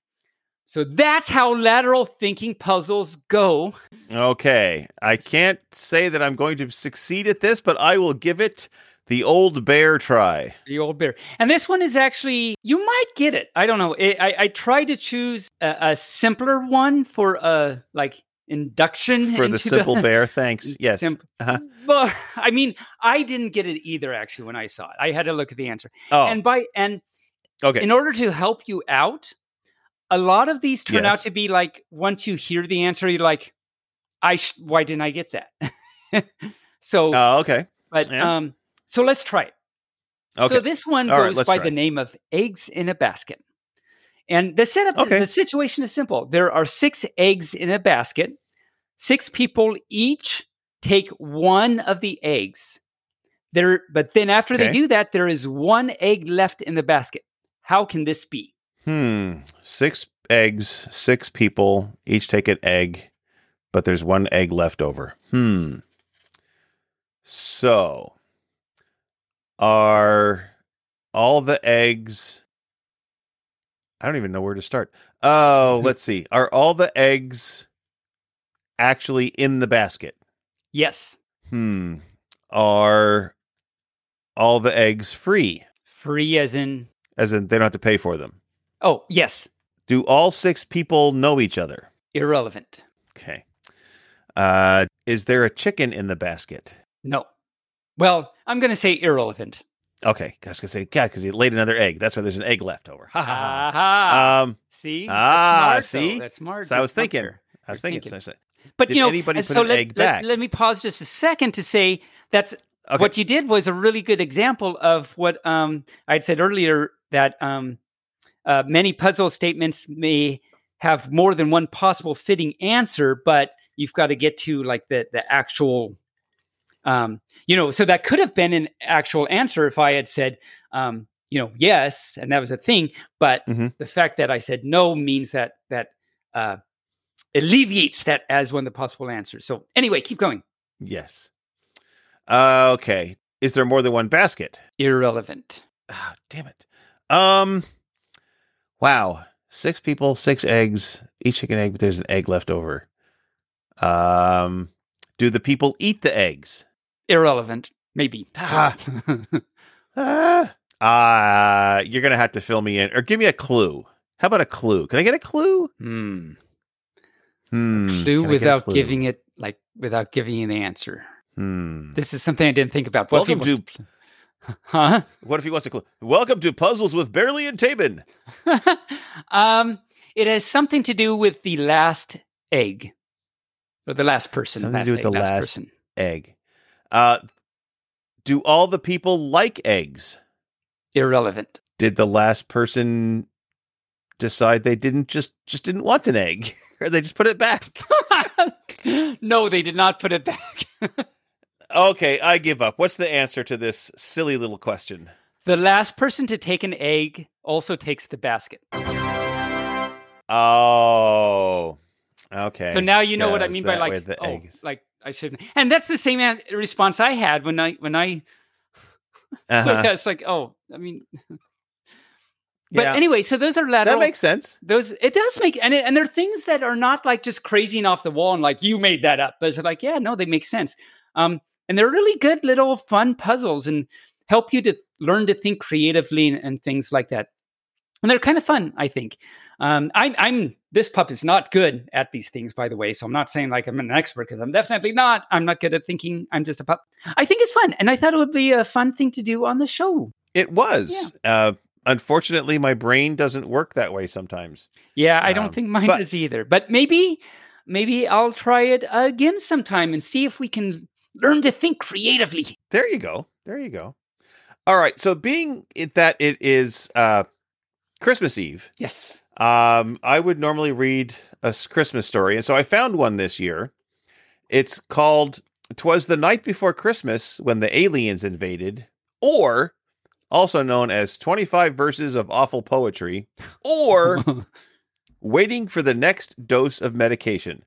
So that's how lateral thinking puzzles go. Okay. I can't say that I'm going to succeed at this, but I will give it the old bear try. The old bear. And this one is actually, you might get it. I don't know. I, I, I tried to choose a, a simpler one for a, like induction For the simple bear. Thanks. Yes. Simp- Uh-huh. Well, I mean, I didn't get it either actually when I saw it. I had to look at the answer. Oh, And by and okay. in order to help you out, a lot of these turn Yes. out to be like once you hear the answer, you're like, I sh- why didn't I get that? so, Oh, okay. but yeah. um, so let's try it. Okay. So this one All right, goes let's by the name of eggs in a basket. And the setup, Okay. the situation is simple. There are six eggs in a basket. Six people each take one of the eggs. There, but then after they do that, there is one egg left in the basket. How can this be? Hmm. Six eggs, six people, each take an egg, but there's one egg left over. Hmm. So, are all the eggs. I don't even know where to start. Oh, let's see. Are all the eggs actually in the basket? Yes, Hmm. Are all the eggs free? free as in. As in, they don't have to pay for them. Oh, yes, Do all six people know each other? irrelevant. Okay. Uh, is there a chicken in the basket? No. Well, I'm going to say irrelevant. Okay, I was gonna say, yeah, because he laid another egg. That's why there's an egg left over. Ha ha ha. Um, see? ah, That's smart, though. see? That's smart. so I was That's thinking. I was thinking, thinking. so I said- But you know, anybody and put so an let, egg let- back? Let, me pause just a second to say that's Okay. what you did was a really good example of what um, I'd said earlier that um, uh, many puzzle statements may have more than one possible fitting answer, but you've got to get to like the the actual. Um, you know, so that could have been an actual answer if I had said, um, you know, yes, and that was a thing. But Mhm. the fact that I said no means that that uh, alleviates that as one of the possible answers. So anyway, keep going. yes. Uh, okay. Is there more than one basket? Irrelevant. Oh, damn it. Um. Wow. Six people, six eggs, each chicken egg, but there's an egg left over. Um. Do the people eat the eggs? Irrelevant. Maybe. Ah. Ah. Uh, you're gonna have to fill me in, or give me a clue. How about a clue? Can I get a clue? Hmm. Hmm. Clue can I a without clue? giving it like without giving you the answer. Hmm. This is something I didn't think about. What if he Welcome wants to- Huh? What if he wants a clue? Welcome to Puzzles with Barely and Tabin. um, it has something to do with the last egg, or the last person. Something to do with egg, the last, last- person. Egg. Uh, do all the people like eggs? Irrelevant. Did the last person decide they didn't just just didn't want an egg, or they just put it back? no, they did not put it back. Okay, I give up. What's the answer to this silly little question? the last person to take an egg also takes the basket. Oh, okay. So now you know what I mean by like, the oh, eggs. like I shouldn't. And that's the same response I had when I when I. Uh-huh. it's like, oh, I mean, but Yeah, anyway, so those are lateral. that makes sense. those it does make and it, and they're things that are not like just crazy and off the wall and like you made that up, but it's like yeah, no, they make sense. Um, and they're really good little fun puzzles and help you to learn to think creatively and, and things like that. And they're kind of fun, I think. Um, I'm, I'm this pup is not good at these things, by the way. So I'm not saying like I'm an expert because I'm definitely not. I'm not good at thinking. I'm just a pup. I think it's fun, and I thought it would be a fun thing to do on the show. It was. Uh, unfortunately, my brain doesn't work that way sometimes. Yeah, I don't Um, think mine but- does either. But maybe, maybe I'll try it again sometime and see if we can learn to think creatively. There you go. There you go. All right. So, being it that it is uh, Christmas Eve, Yes. Um, I would normally read a Christmas story, and so I found one this year. It's called "Twas the Night Before Christmas When the Aliens Invaded," or also known as "25 Verses of Awful Poetry," or "Waiting for the Next Dose of Medication."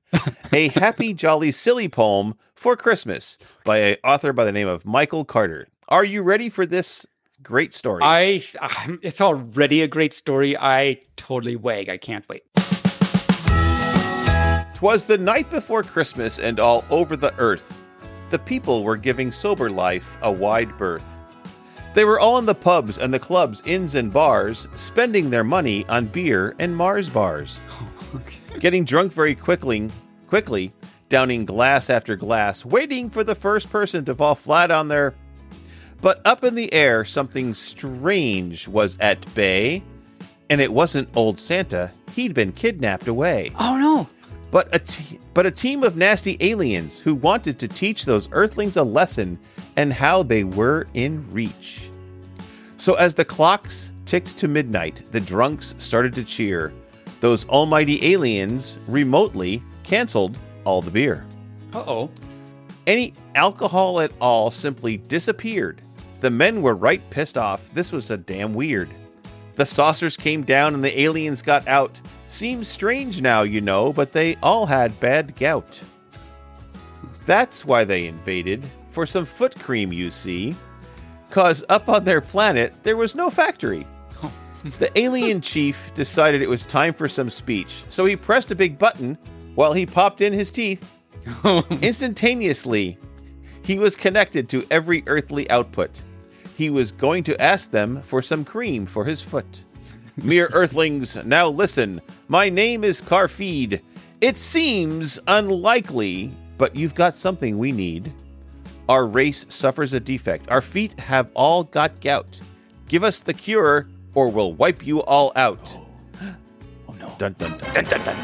a happy, jolly, silly poem for Christmas by an author by the name of Michael Carter. Are you ready for this great story? I, I'm- it's already a great story. I totally wag. I can't wait. 'Twas the night before Christmas, and all over the earth, the people were giving sober life a wide berth. They were all in the pubs and the clubs, inns and bars, spending their money on beer and Mars bars. Getting drunk very quickly, quickly, downing glass after glass, waiting for the first person to fall flat on their. But up in the air, something strange was at bay, and it wasn't old Santa, he'd been kidnapped away. Oh no. But a, but a team of nasty aliens who wanted to teach those Earthlings a lesson and how they were in reach. So as the clocks ticked to midnight, the drunks started to cheer. Those almighty aliens remotely canceled all the beer. Uh oh. Any alcohol at all simply disappeared. The men were right pissed off. This was a damn weird. The saucers came down and the aliens got out. Seems strange now, you know, but they all had bad gout. That's why they invaded, for some foot cream, you see. Cause up on their planet, there was no factory. The alien chief decided it was time for some speech, so he pressed a big button while he popped in his teeth. Instantaneously, he was connected to every earthly output. He was going to ask them for some cream for his foot. Mere earthlings, now listen. My name is Carfeed. It seems unlikely, but you've got something we need. Our race suffers a defect. Our feet have all got gout. Give us the cure, or we'll wipe you all out. Oh no. Dun dun dun. Dun, dun, dun.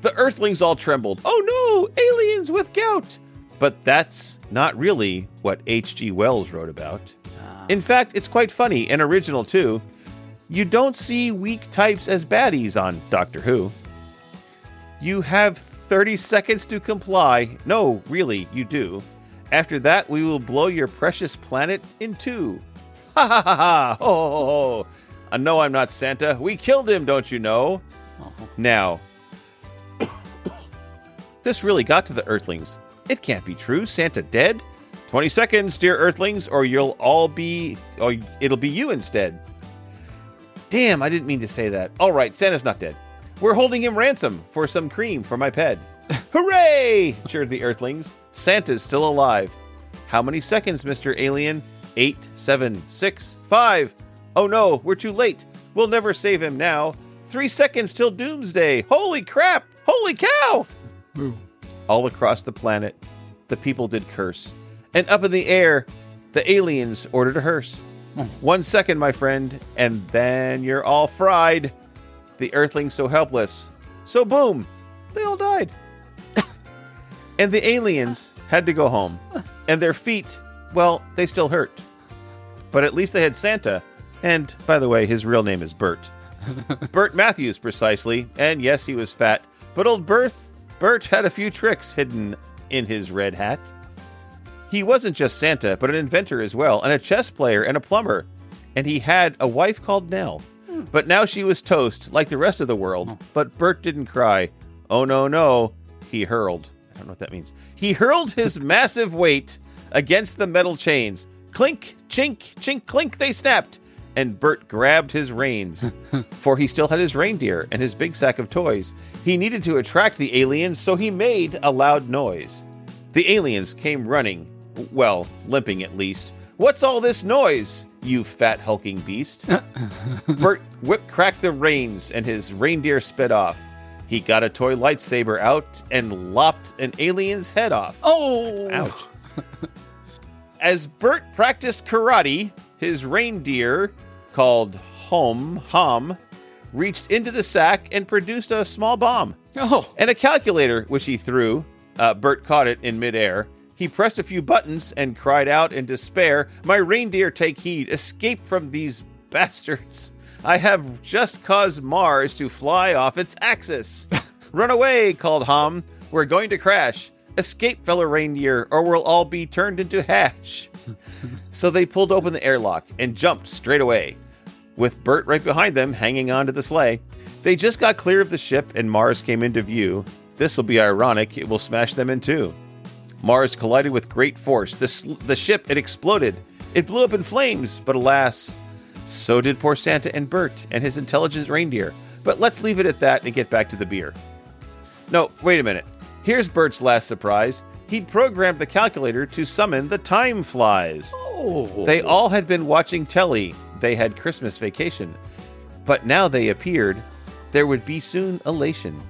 The Earthlings all trembled. Oh no, aliens with gout! But that's not really what H.G. Wells wrote about. Ah. In fact, it's quite funny and original too. You don't see weak types as baddies on Doctor Who. You have 30 seconds to comply. No, really, you do. After that, we will blow your precious planet in two. Ha ha ha ha! Ho ho ho! I know uh, I'm not Santa. We killed him, don't you know? Oh. Now, this really got to the Earthlings. It can't be true. Santa dead? 20 seconds, dear Earthlings, or you'll all be. or it'll be you instead. Damn, I didn't mean to say that. All right, Santa's not dead. We're holding him ransom for some cream for my ped. Hooray! cheered the Earthlings. Santa's still alive. How many seconds, Mr. Alien? Eight, seven, six, five. Oh no, we're too late. We'll never save him now. Three seconds till doomsday. Holy crap! Holy cow! All across the planet, the people did curse. And up in the air, the aliens ordered a hearse. Hmm. One second, my friend, and then you're all fried. The earthlings so helpless. So boom, they all died. and the aliens had to go home. And their feet, well, they still hurt. But at least they had Santa. And by the way, his real name is Bert. Bert Matthews, precisely. And yes, he was fat. But old Bert, Bert had a few tricks hidden in his red hat. He wasn't just Santa, but an inventor as well, and a chess player and a plumber. And he had a wife called Nell. Hmm. But now she was toast, like the rest of the world. Oh. But Bert didn't cry. Oh, no, no. He hurled. I don't know what that means. He hurled his massive weight against the metal chains. Clink, chink, chink, clink, they snapped. And Bert grabbed his reins, for he still had his reindeer and his big sack of toys. He needed to attract the aliens, so he made a loud noise. The aliens came running, well, limping at least. What's all this noise, you fat hulking beast? Bert whip cracked the reins and his reindeer sped off. He got a toy lightsaber out and lopped an alien's head off. Oh. Ouch. As Bert practiced karate, his reindeer, called Hom Hom, reached into the sack and produced a small bomb Oh. and a calculator, which he threw. Uh, Bert caught it in midair. He pressed a few buttons and cried out in despair, My reindeer, take heed, escape from these bastards. I have just caused Mars to fly off its axis. Run away, called Hom. We're going to crash. Escape, fellow reindeer, or we'll all be turned into hash. so they pulled open the airlock and jumped straight away with Bert right behind them, hanging on to the sleigh. They just got clear of the ship and Mars came into view. This will be ironic, it will smash them in two. Mars collided with great force. The, sl- the ship, it exploded. It blew up in flames, but alas, so did poor Santa and Bert and his intelligent reindeer. But let's leave it at that and get back to the beer. No, wait a minute. Here's Bert's last surprise. He'd programmed the calculator to summon the time flies. Oh. They all had been watching telly. They had Christmas vacation. But now they appeared. There would be soon elation.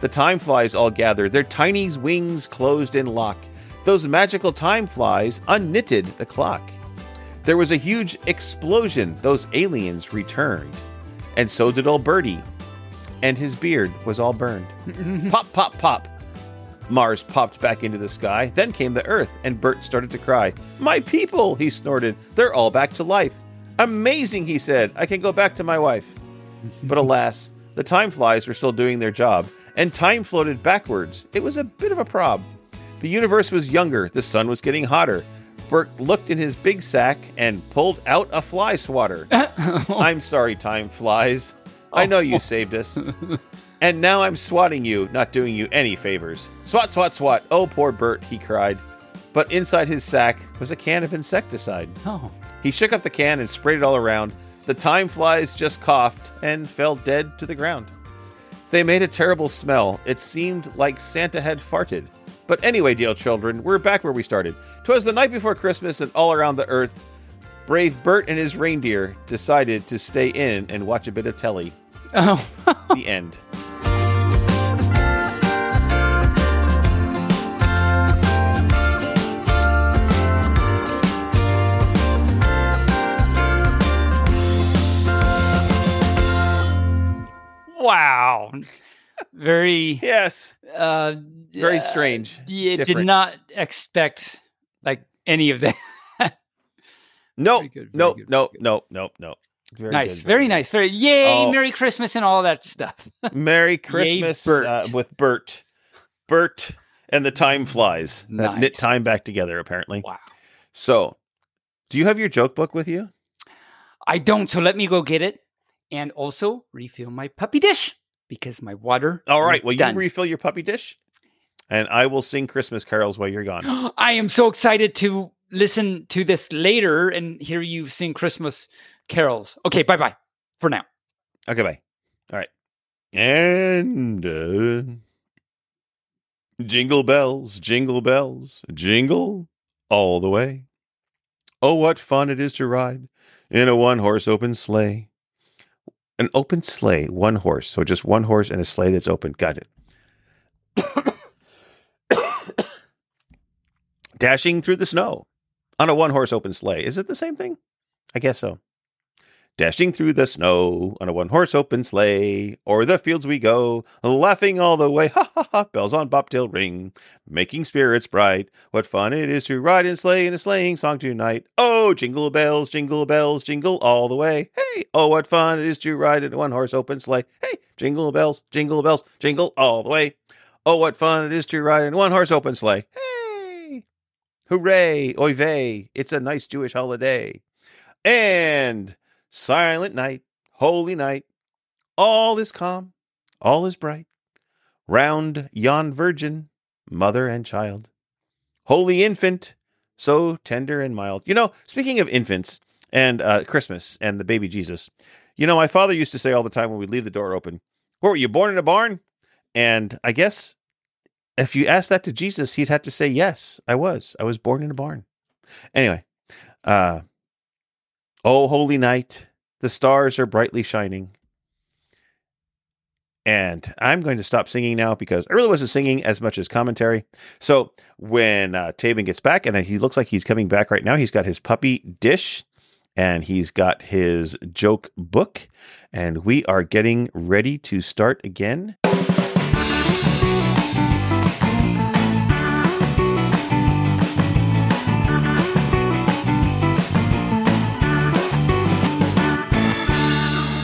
The time flies all gathered, their tiny wings closed in lock. Those magical time flies unknitted the clock. There was a huge explosion. Those aliens returned. And so did old Birdie. and his beard was all burned. pop, pop, pop. Mars popped back into the sky. Then came the Earth, and Bert started to cry. My people, he snorted. They're all back to life. Amazing, he said. I can go back to my wife. But alas, the time flies were still doing their job, and time floated backwards. It was a bit of a prob. The universe was younger, the sun was getting hotter. Bert looked in his big sack and pulled out a fly swatter. I'm sorry, time flies. I know you saved us. And now I'm swatting you, not doing you any favors. Swat, swat, swat. Oh, poor Bert, he cried. But inside his sack was a can of insecticide. Oh. He shook up the can and sprayed it all around. The time flies just coughed and fell dead to the ground. They made a terrible smell. It seemed like Santa had farted. But anyway, dear children, we're back where we started. 'Twas the night before Christmas, and all around the earth, brave Bert and his reindeer decided to stay in and watch a bit of telly. Oh. The end. wow. Very Yes, uh very uh, strange. Yeah, did not expect like any of that. No, Very good, very no, good, no, good. no, no, no. Very nice, good, very nice, very yay, Oh. Merry Christmas and all that stuff. Merry Christmas Bert. Uh, with Bert. Bert and the time flies. That knit time back together, apparently. Wow. So, do you have your joke book with you? I don't, so let me go get it and also refill my puppy dish because my water. All right. Well, done. you refill your puppy dish, and I will sing Christmas carols while you're gone. I am so excited to listen to this later and hear you sing Christmas carols. Okay, bye bye for now. Okay, bye. All right. And uh, jingle bells, jingle bells, jingle all the way. Oh, what fun it is to ride in a one horse open sleigh. An open sleigh, one horse. So just one horse and a sleigh that's open. Got it. Dashing through the snow on a one horse open sleigh. Is it the same thing? I guess so. Dashing through the snow on a one horse open sleigh, o'er the fields we go, laughing all the way. Ha ha ha! Bells on bobtail ring, making spirits bright. What fun it is to ride and sleigh in a sleighing song tonight. Oh, jingle bells, jingle bells, jingle all the way. Hey! Oh, what fun it is to ride in a one horse open sleigh. Hey! Jingle bells, jingle bells, jingle all the way. Oh, what fun it is to ride in one horse open sleigh. Hey! Hooray! Oy vey! It's a nice Jewish holiday. And silent night, holy night, all is calm, all is bright. Round yon virgin, mother and child, holy infant, so tender and mild. You know, speaking of infants and uh, Christmas and the baby Jesus, you know, my father used to say all the time when we'd leave the door open, "What were you born in a barn?" And I guess if you asked that to Jesus, he'd have to say, "Yes, I was. I was born in a barn." Anyway, uh, oh holy night, the stars are brightly shining. And I'm going to stop singing now because I really wasn't singing as much as commentary. So when uh, Tabin gets back, and he looks like he's coming back right now, he's got his puppy dish and he's got his joke book, and we are getting ready to start again.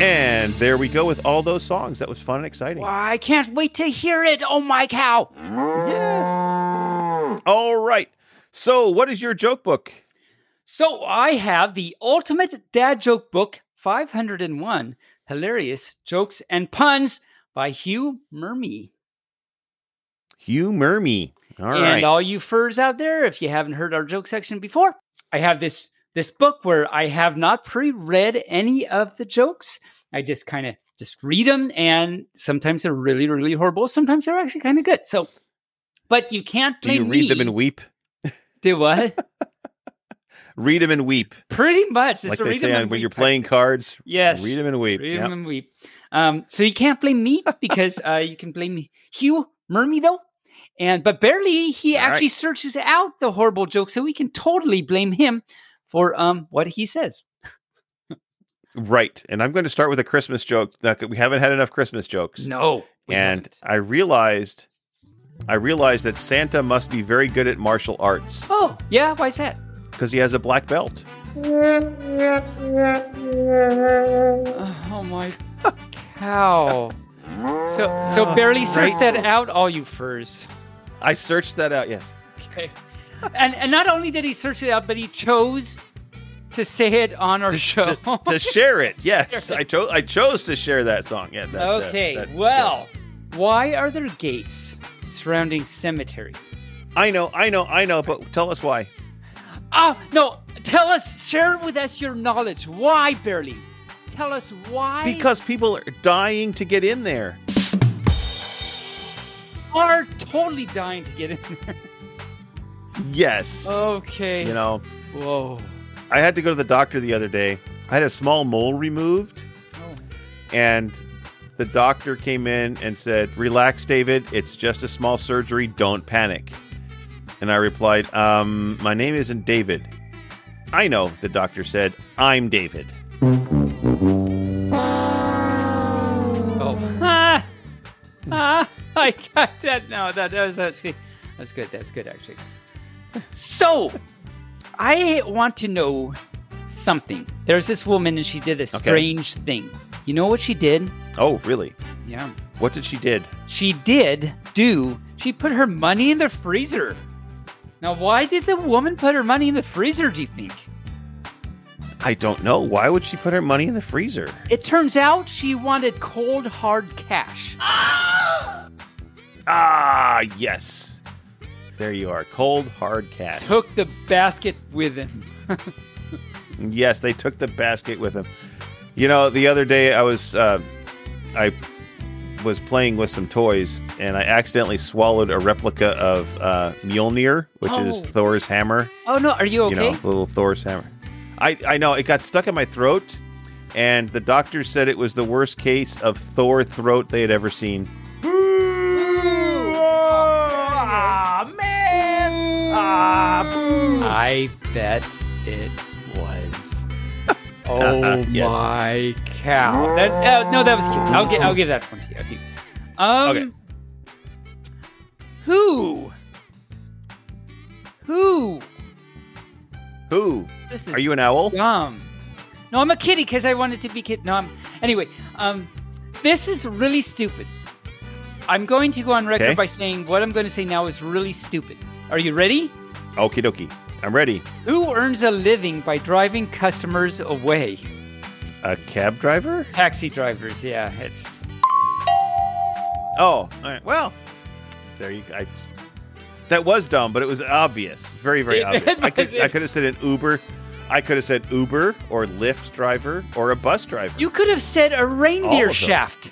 And there we go with all those songs. That was fun and exciting. Wow, I can't wait to hear it. Oh my cow. Yes. All right. So, what is your joke book? So I have the ultimate dad joke book 501 hilarious jokes and puns by Hugh Mermy. Hugh me. All and right. all you furs out there, if you haven't heard our joke section before, I have this this book where I have not pre-read any of the jokes. I just kind of just read them, and sometimes they're really, really horrible. Sometimes they're actually kind of good. So, but you can't Do you read them and weep? Do what? Read them and weep. Pretty much. Just like they read say them on and when you're playing cards. Yes. Read them and weep. Read Yep. them and weep. Um, so you can't blame me because uh, you can blame me. Hugh Mermy though, and but barely he All right. actually searches out the horrible jokes, so we can totally blame him for um what he says. Right. And I'm going to start with a Christmas joke. We haven't had enough Christmas jokes. No. and haven't. I realized I realized that Santa must be very good at martial arts Oh, yeah. Why is that? because he has a black belt. Oh my cow. So so barely search Right. that out, all you furs. I searched that out. Yes. Okay. And and not only did he search it out, but he chose to say it on our show. to, to share it. Yes, I chose. I chose to share that song. Yeah. that- that- okay. that- well, why are there gates surrounding cemeteries? I know. I know. I know. But tell us why. Oh no! Tell us, share with us your knowledge. Why, barely? Tell us why. Because people are dying to get in there. are totally dying to get in there. Yes. Okay. You know, Whoa. I had to go to the doctor the other day. I had a small mole removed, Oh. and the doctor came in and said, "Relax, David. It's just a small surgery. Don't panic." And I replied, um, "My name isn't David." I know. The doctor said, "I'm David." Oh. Ah. Ah. I got that. No, that, that was actually that's good. That's good actually. So, I want to know something. There's this woman and she did a strange thing. You know what she did? Oh, really? Yeah. What did she did? She did do. She put her money in the freezer. Now, why did the woman put her money in the freezer? Do you think? I don't know. Why would she put her money in the freezer? It turns out she wanted cold hard cash. Ah, yes. There you are. Cold, hard cash. Took the basket with him. Yes, they took the basket with them. You know, the other day I was uh, I was playing with some toys and I accidentally swallowed a replica of uh, Mjolnir, which is Oh. Thor's hammer. Oh no, are you okay? You know, little Thor's hammer. I I know it got stuck in my throat, and the doctor said it was the worst case of Thor throat they had ever seen. Ah, I bet it was. Oh Yes. my cow! That, uh, no, that was cute. I'll get. I'll give that one to you. Give- Um, Okay. Who? Who? Who? This is Are you an owl? dumb. No, I'm a kitty because I wanted to be kid. No, I'm. Anyway, um, this is really stupid. I'm going to go on record Okay. by saying what I'm going to say now is really stupid. Are you ready? Okie dokie. I'm ready. Who earns a living by driving customers away? A cab driver? Taxi drivers. Yeah, it's. Oh, all right. Well, there you. I, that was dumb, but it was obvious. Very, very It- obvious. I could, was- I could have said an Uber. I could have said Uber or Lyft driver or a bus driver. You could have said a reindeer those. shaft.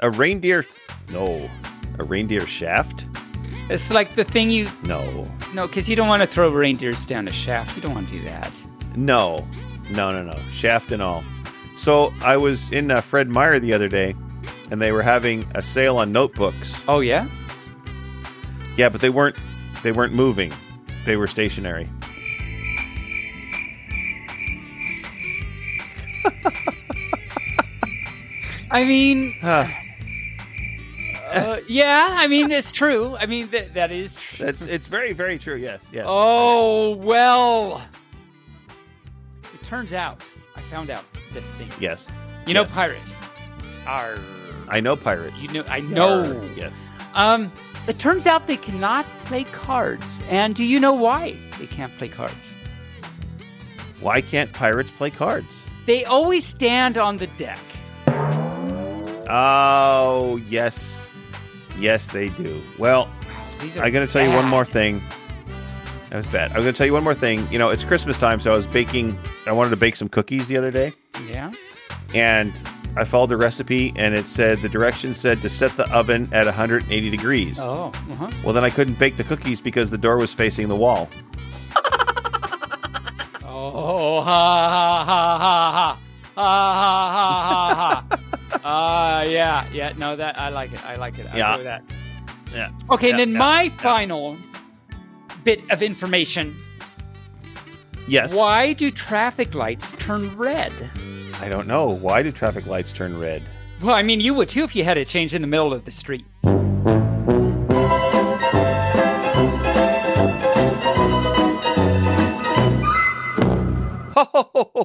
a reindeer? No, a reindeer shaft? It's like the thing you No, no, because you don't want to throw reindeers down a shaft. You don't want to do that. no, no, no, no. Shaft and all. So I was in uh, Fred Meyer the other day, and they were having a sale on notebooks. Oh yeah. Yeah, but they weren't. They weren't moving. They were stationary. I mean, Huh. Uh, yeah. I mean, it's true. I mean, that that is true. That's it's very very true. Yes, yes. Oh well. It turns out I found out this thing. yes. You know, pirates are. I know pirates. You know, I know. Yes. Um, it turns out they cannot play cards. And do you know why they can't play cards? Why can't pirates play cards? They always stand on the deck. Oh yes, yes they do. Well, I'm gonna tell you one more thing. That was bad. I'm gonna tell you one more thing. You know, it's Christmas time, so I was baking. I wanted to bake some cookies the other day, Yeah. and I followed the recipe, and it said the directions said to set the oven at 180 degrees. Oh. Uh-huh. Well, then I couldn't bake the cookies because the door was facing the wall. Oh, ha ha ha ha ha. Ha ha ha ha ha. Ah, yeah, yeah. No, that I like it. I like it. I Yeah. that. Yeah. Okay, Yeah, and then yeah, my yeah. final bit of information Yes. Why do traffic lights turn red? I don't know. Why do traffic lights turn red? Well, I mean, you would too if you had a change in the middle of the street.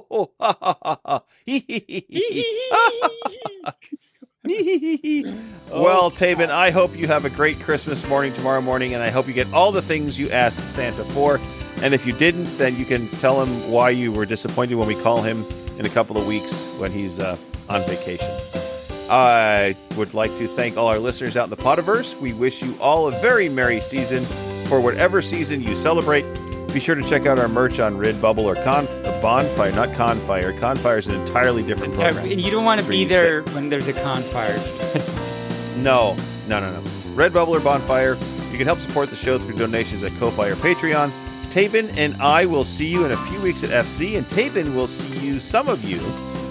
well, Taven, I hope you have a great Christmas morning tomorrow morning, and I hope you get all the things you asked Santa for. And if you didn't, then you can tell him why you were disappointed when we call him in a couple of weeks when he's uh, on vacation. I would like to thank all our listeners out in the Potiverse. We wish you all a very merry season for whatever season you celebrate. Be sure to check out our merch on Redbubble or Con- uh, Bonfire, not Confire. Confire is an entirely different program. And you don't want to be there when there's a confires. No, no, no, no. Redbubble or Bonfire. You can help support the show through donations at Ko-Fi or Patreon. Tabin and I will see you in a few weeks at FC, and Tabin will see you, some of you,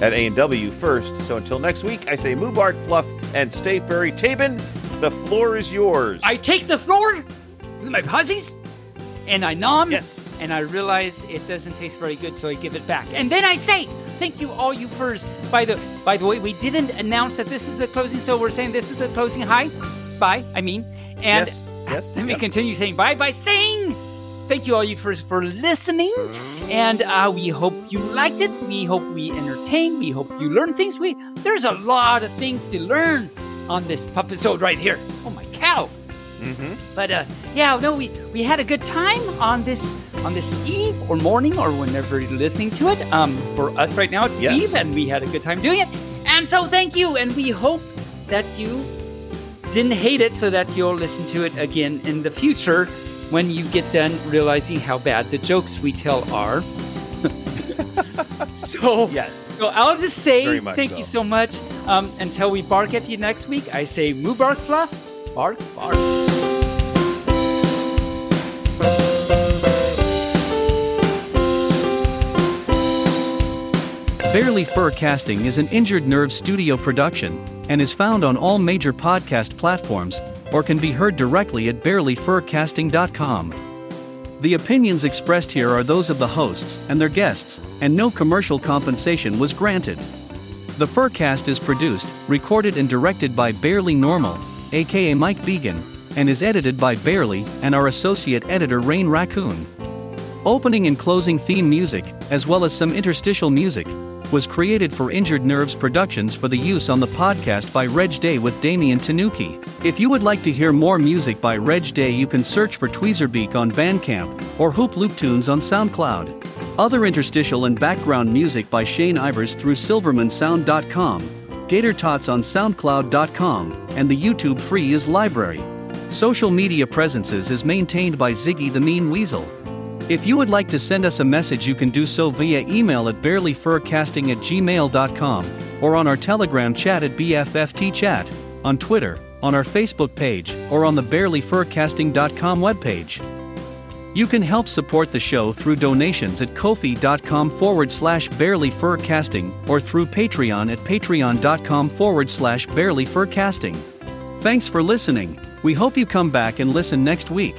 at A&W first. So until next week, I say Mubark, Fluff, and stay furry. Tabin, the floor is yours. I take the floor my pussies and I nom. Yes. And I realize it doesn't taste very good, so I give it back. And then I say, thank you, all you furs. By the by the way, we didn't announce that this is the closing, so we're saying this is the closing. Hi, bye. I mean, and yes, yes. let me yep. continue saying bye by saying thank you all you furs for listening and uh, we hope you liked it we hope we entertained we hope you learned things we there's a lot of things to learn on this episode right here oh my cow Mhm. But uh, yeah no we we had a good time on this on this eve or morning or whenever you're listening to it um for us right now it's Yes. eve and we had a good time doing it and so thank you and we hope that you didn't hate it so that you'll listen to it again in the future when you get done realizing how bad the jokes we tell are. so, Yes. so I'll just say thank so. you so much. Um, until we bark at you next week, I say moo bark fluff, bark bark. Barely Fur Casting is an Injured Nerve studio production and is found on all major podcast platforms or can be heard directly at barelyfurcasting.com. The opinions expressed here are those of the hosts and their guests, and no commercial compensation was granted. The Furcast is produced, recorded, and directed by Barely Normal, aka Mike Began, and is edited by Barely and our associate editor Rain Raccoon. Opening and closing theme music, as well as some interstitial music, was created for Injured Nerves Productions for the use on the podcast by Reg Day with Damian Tanuki. If you would like to hear more music by Reg Day, you can search for Tweezerbeak on Bandcamp or Hoop Loop Tunes on SoundCloud. Other interstitial and background music by Shane Ivers through SilvermanSound.com, Gator Tots on SoundCloud.com, and the YouTube Free is Library. Social media presences is maintained by Ziggy the Mean Weasel. If you would like to send us a message, you can do so via email at barelyfurcasting at gmail.com or on our Telegram chat at BFFTchat, on Twitter, on our Facebook page, or on the barelyfurcasting.com webpage. You can help support the show through donations at kofi.com forward slash barelyfurcasting or through Patreon at patreon.com forward slash barelyfurcasting. Thanks for listening. We hope you come back and listen next week.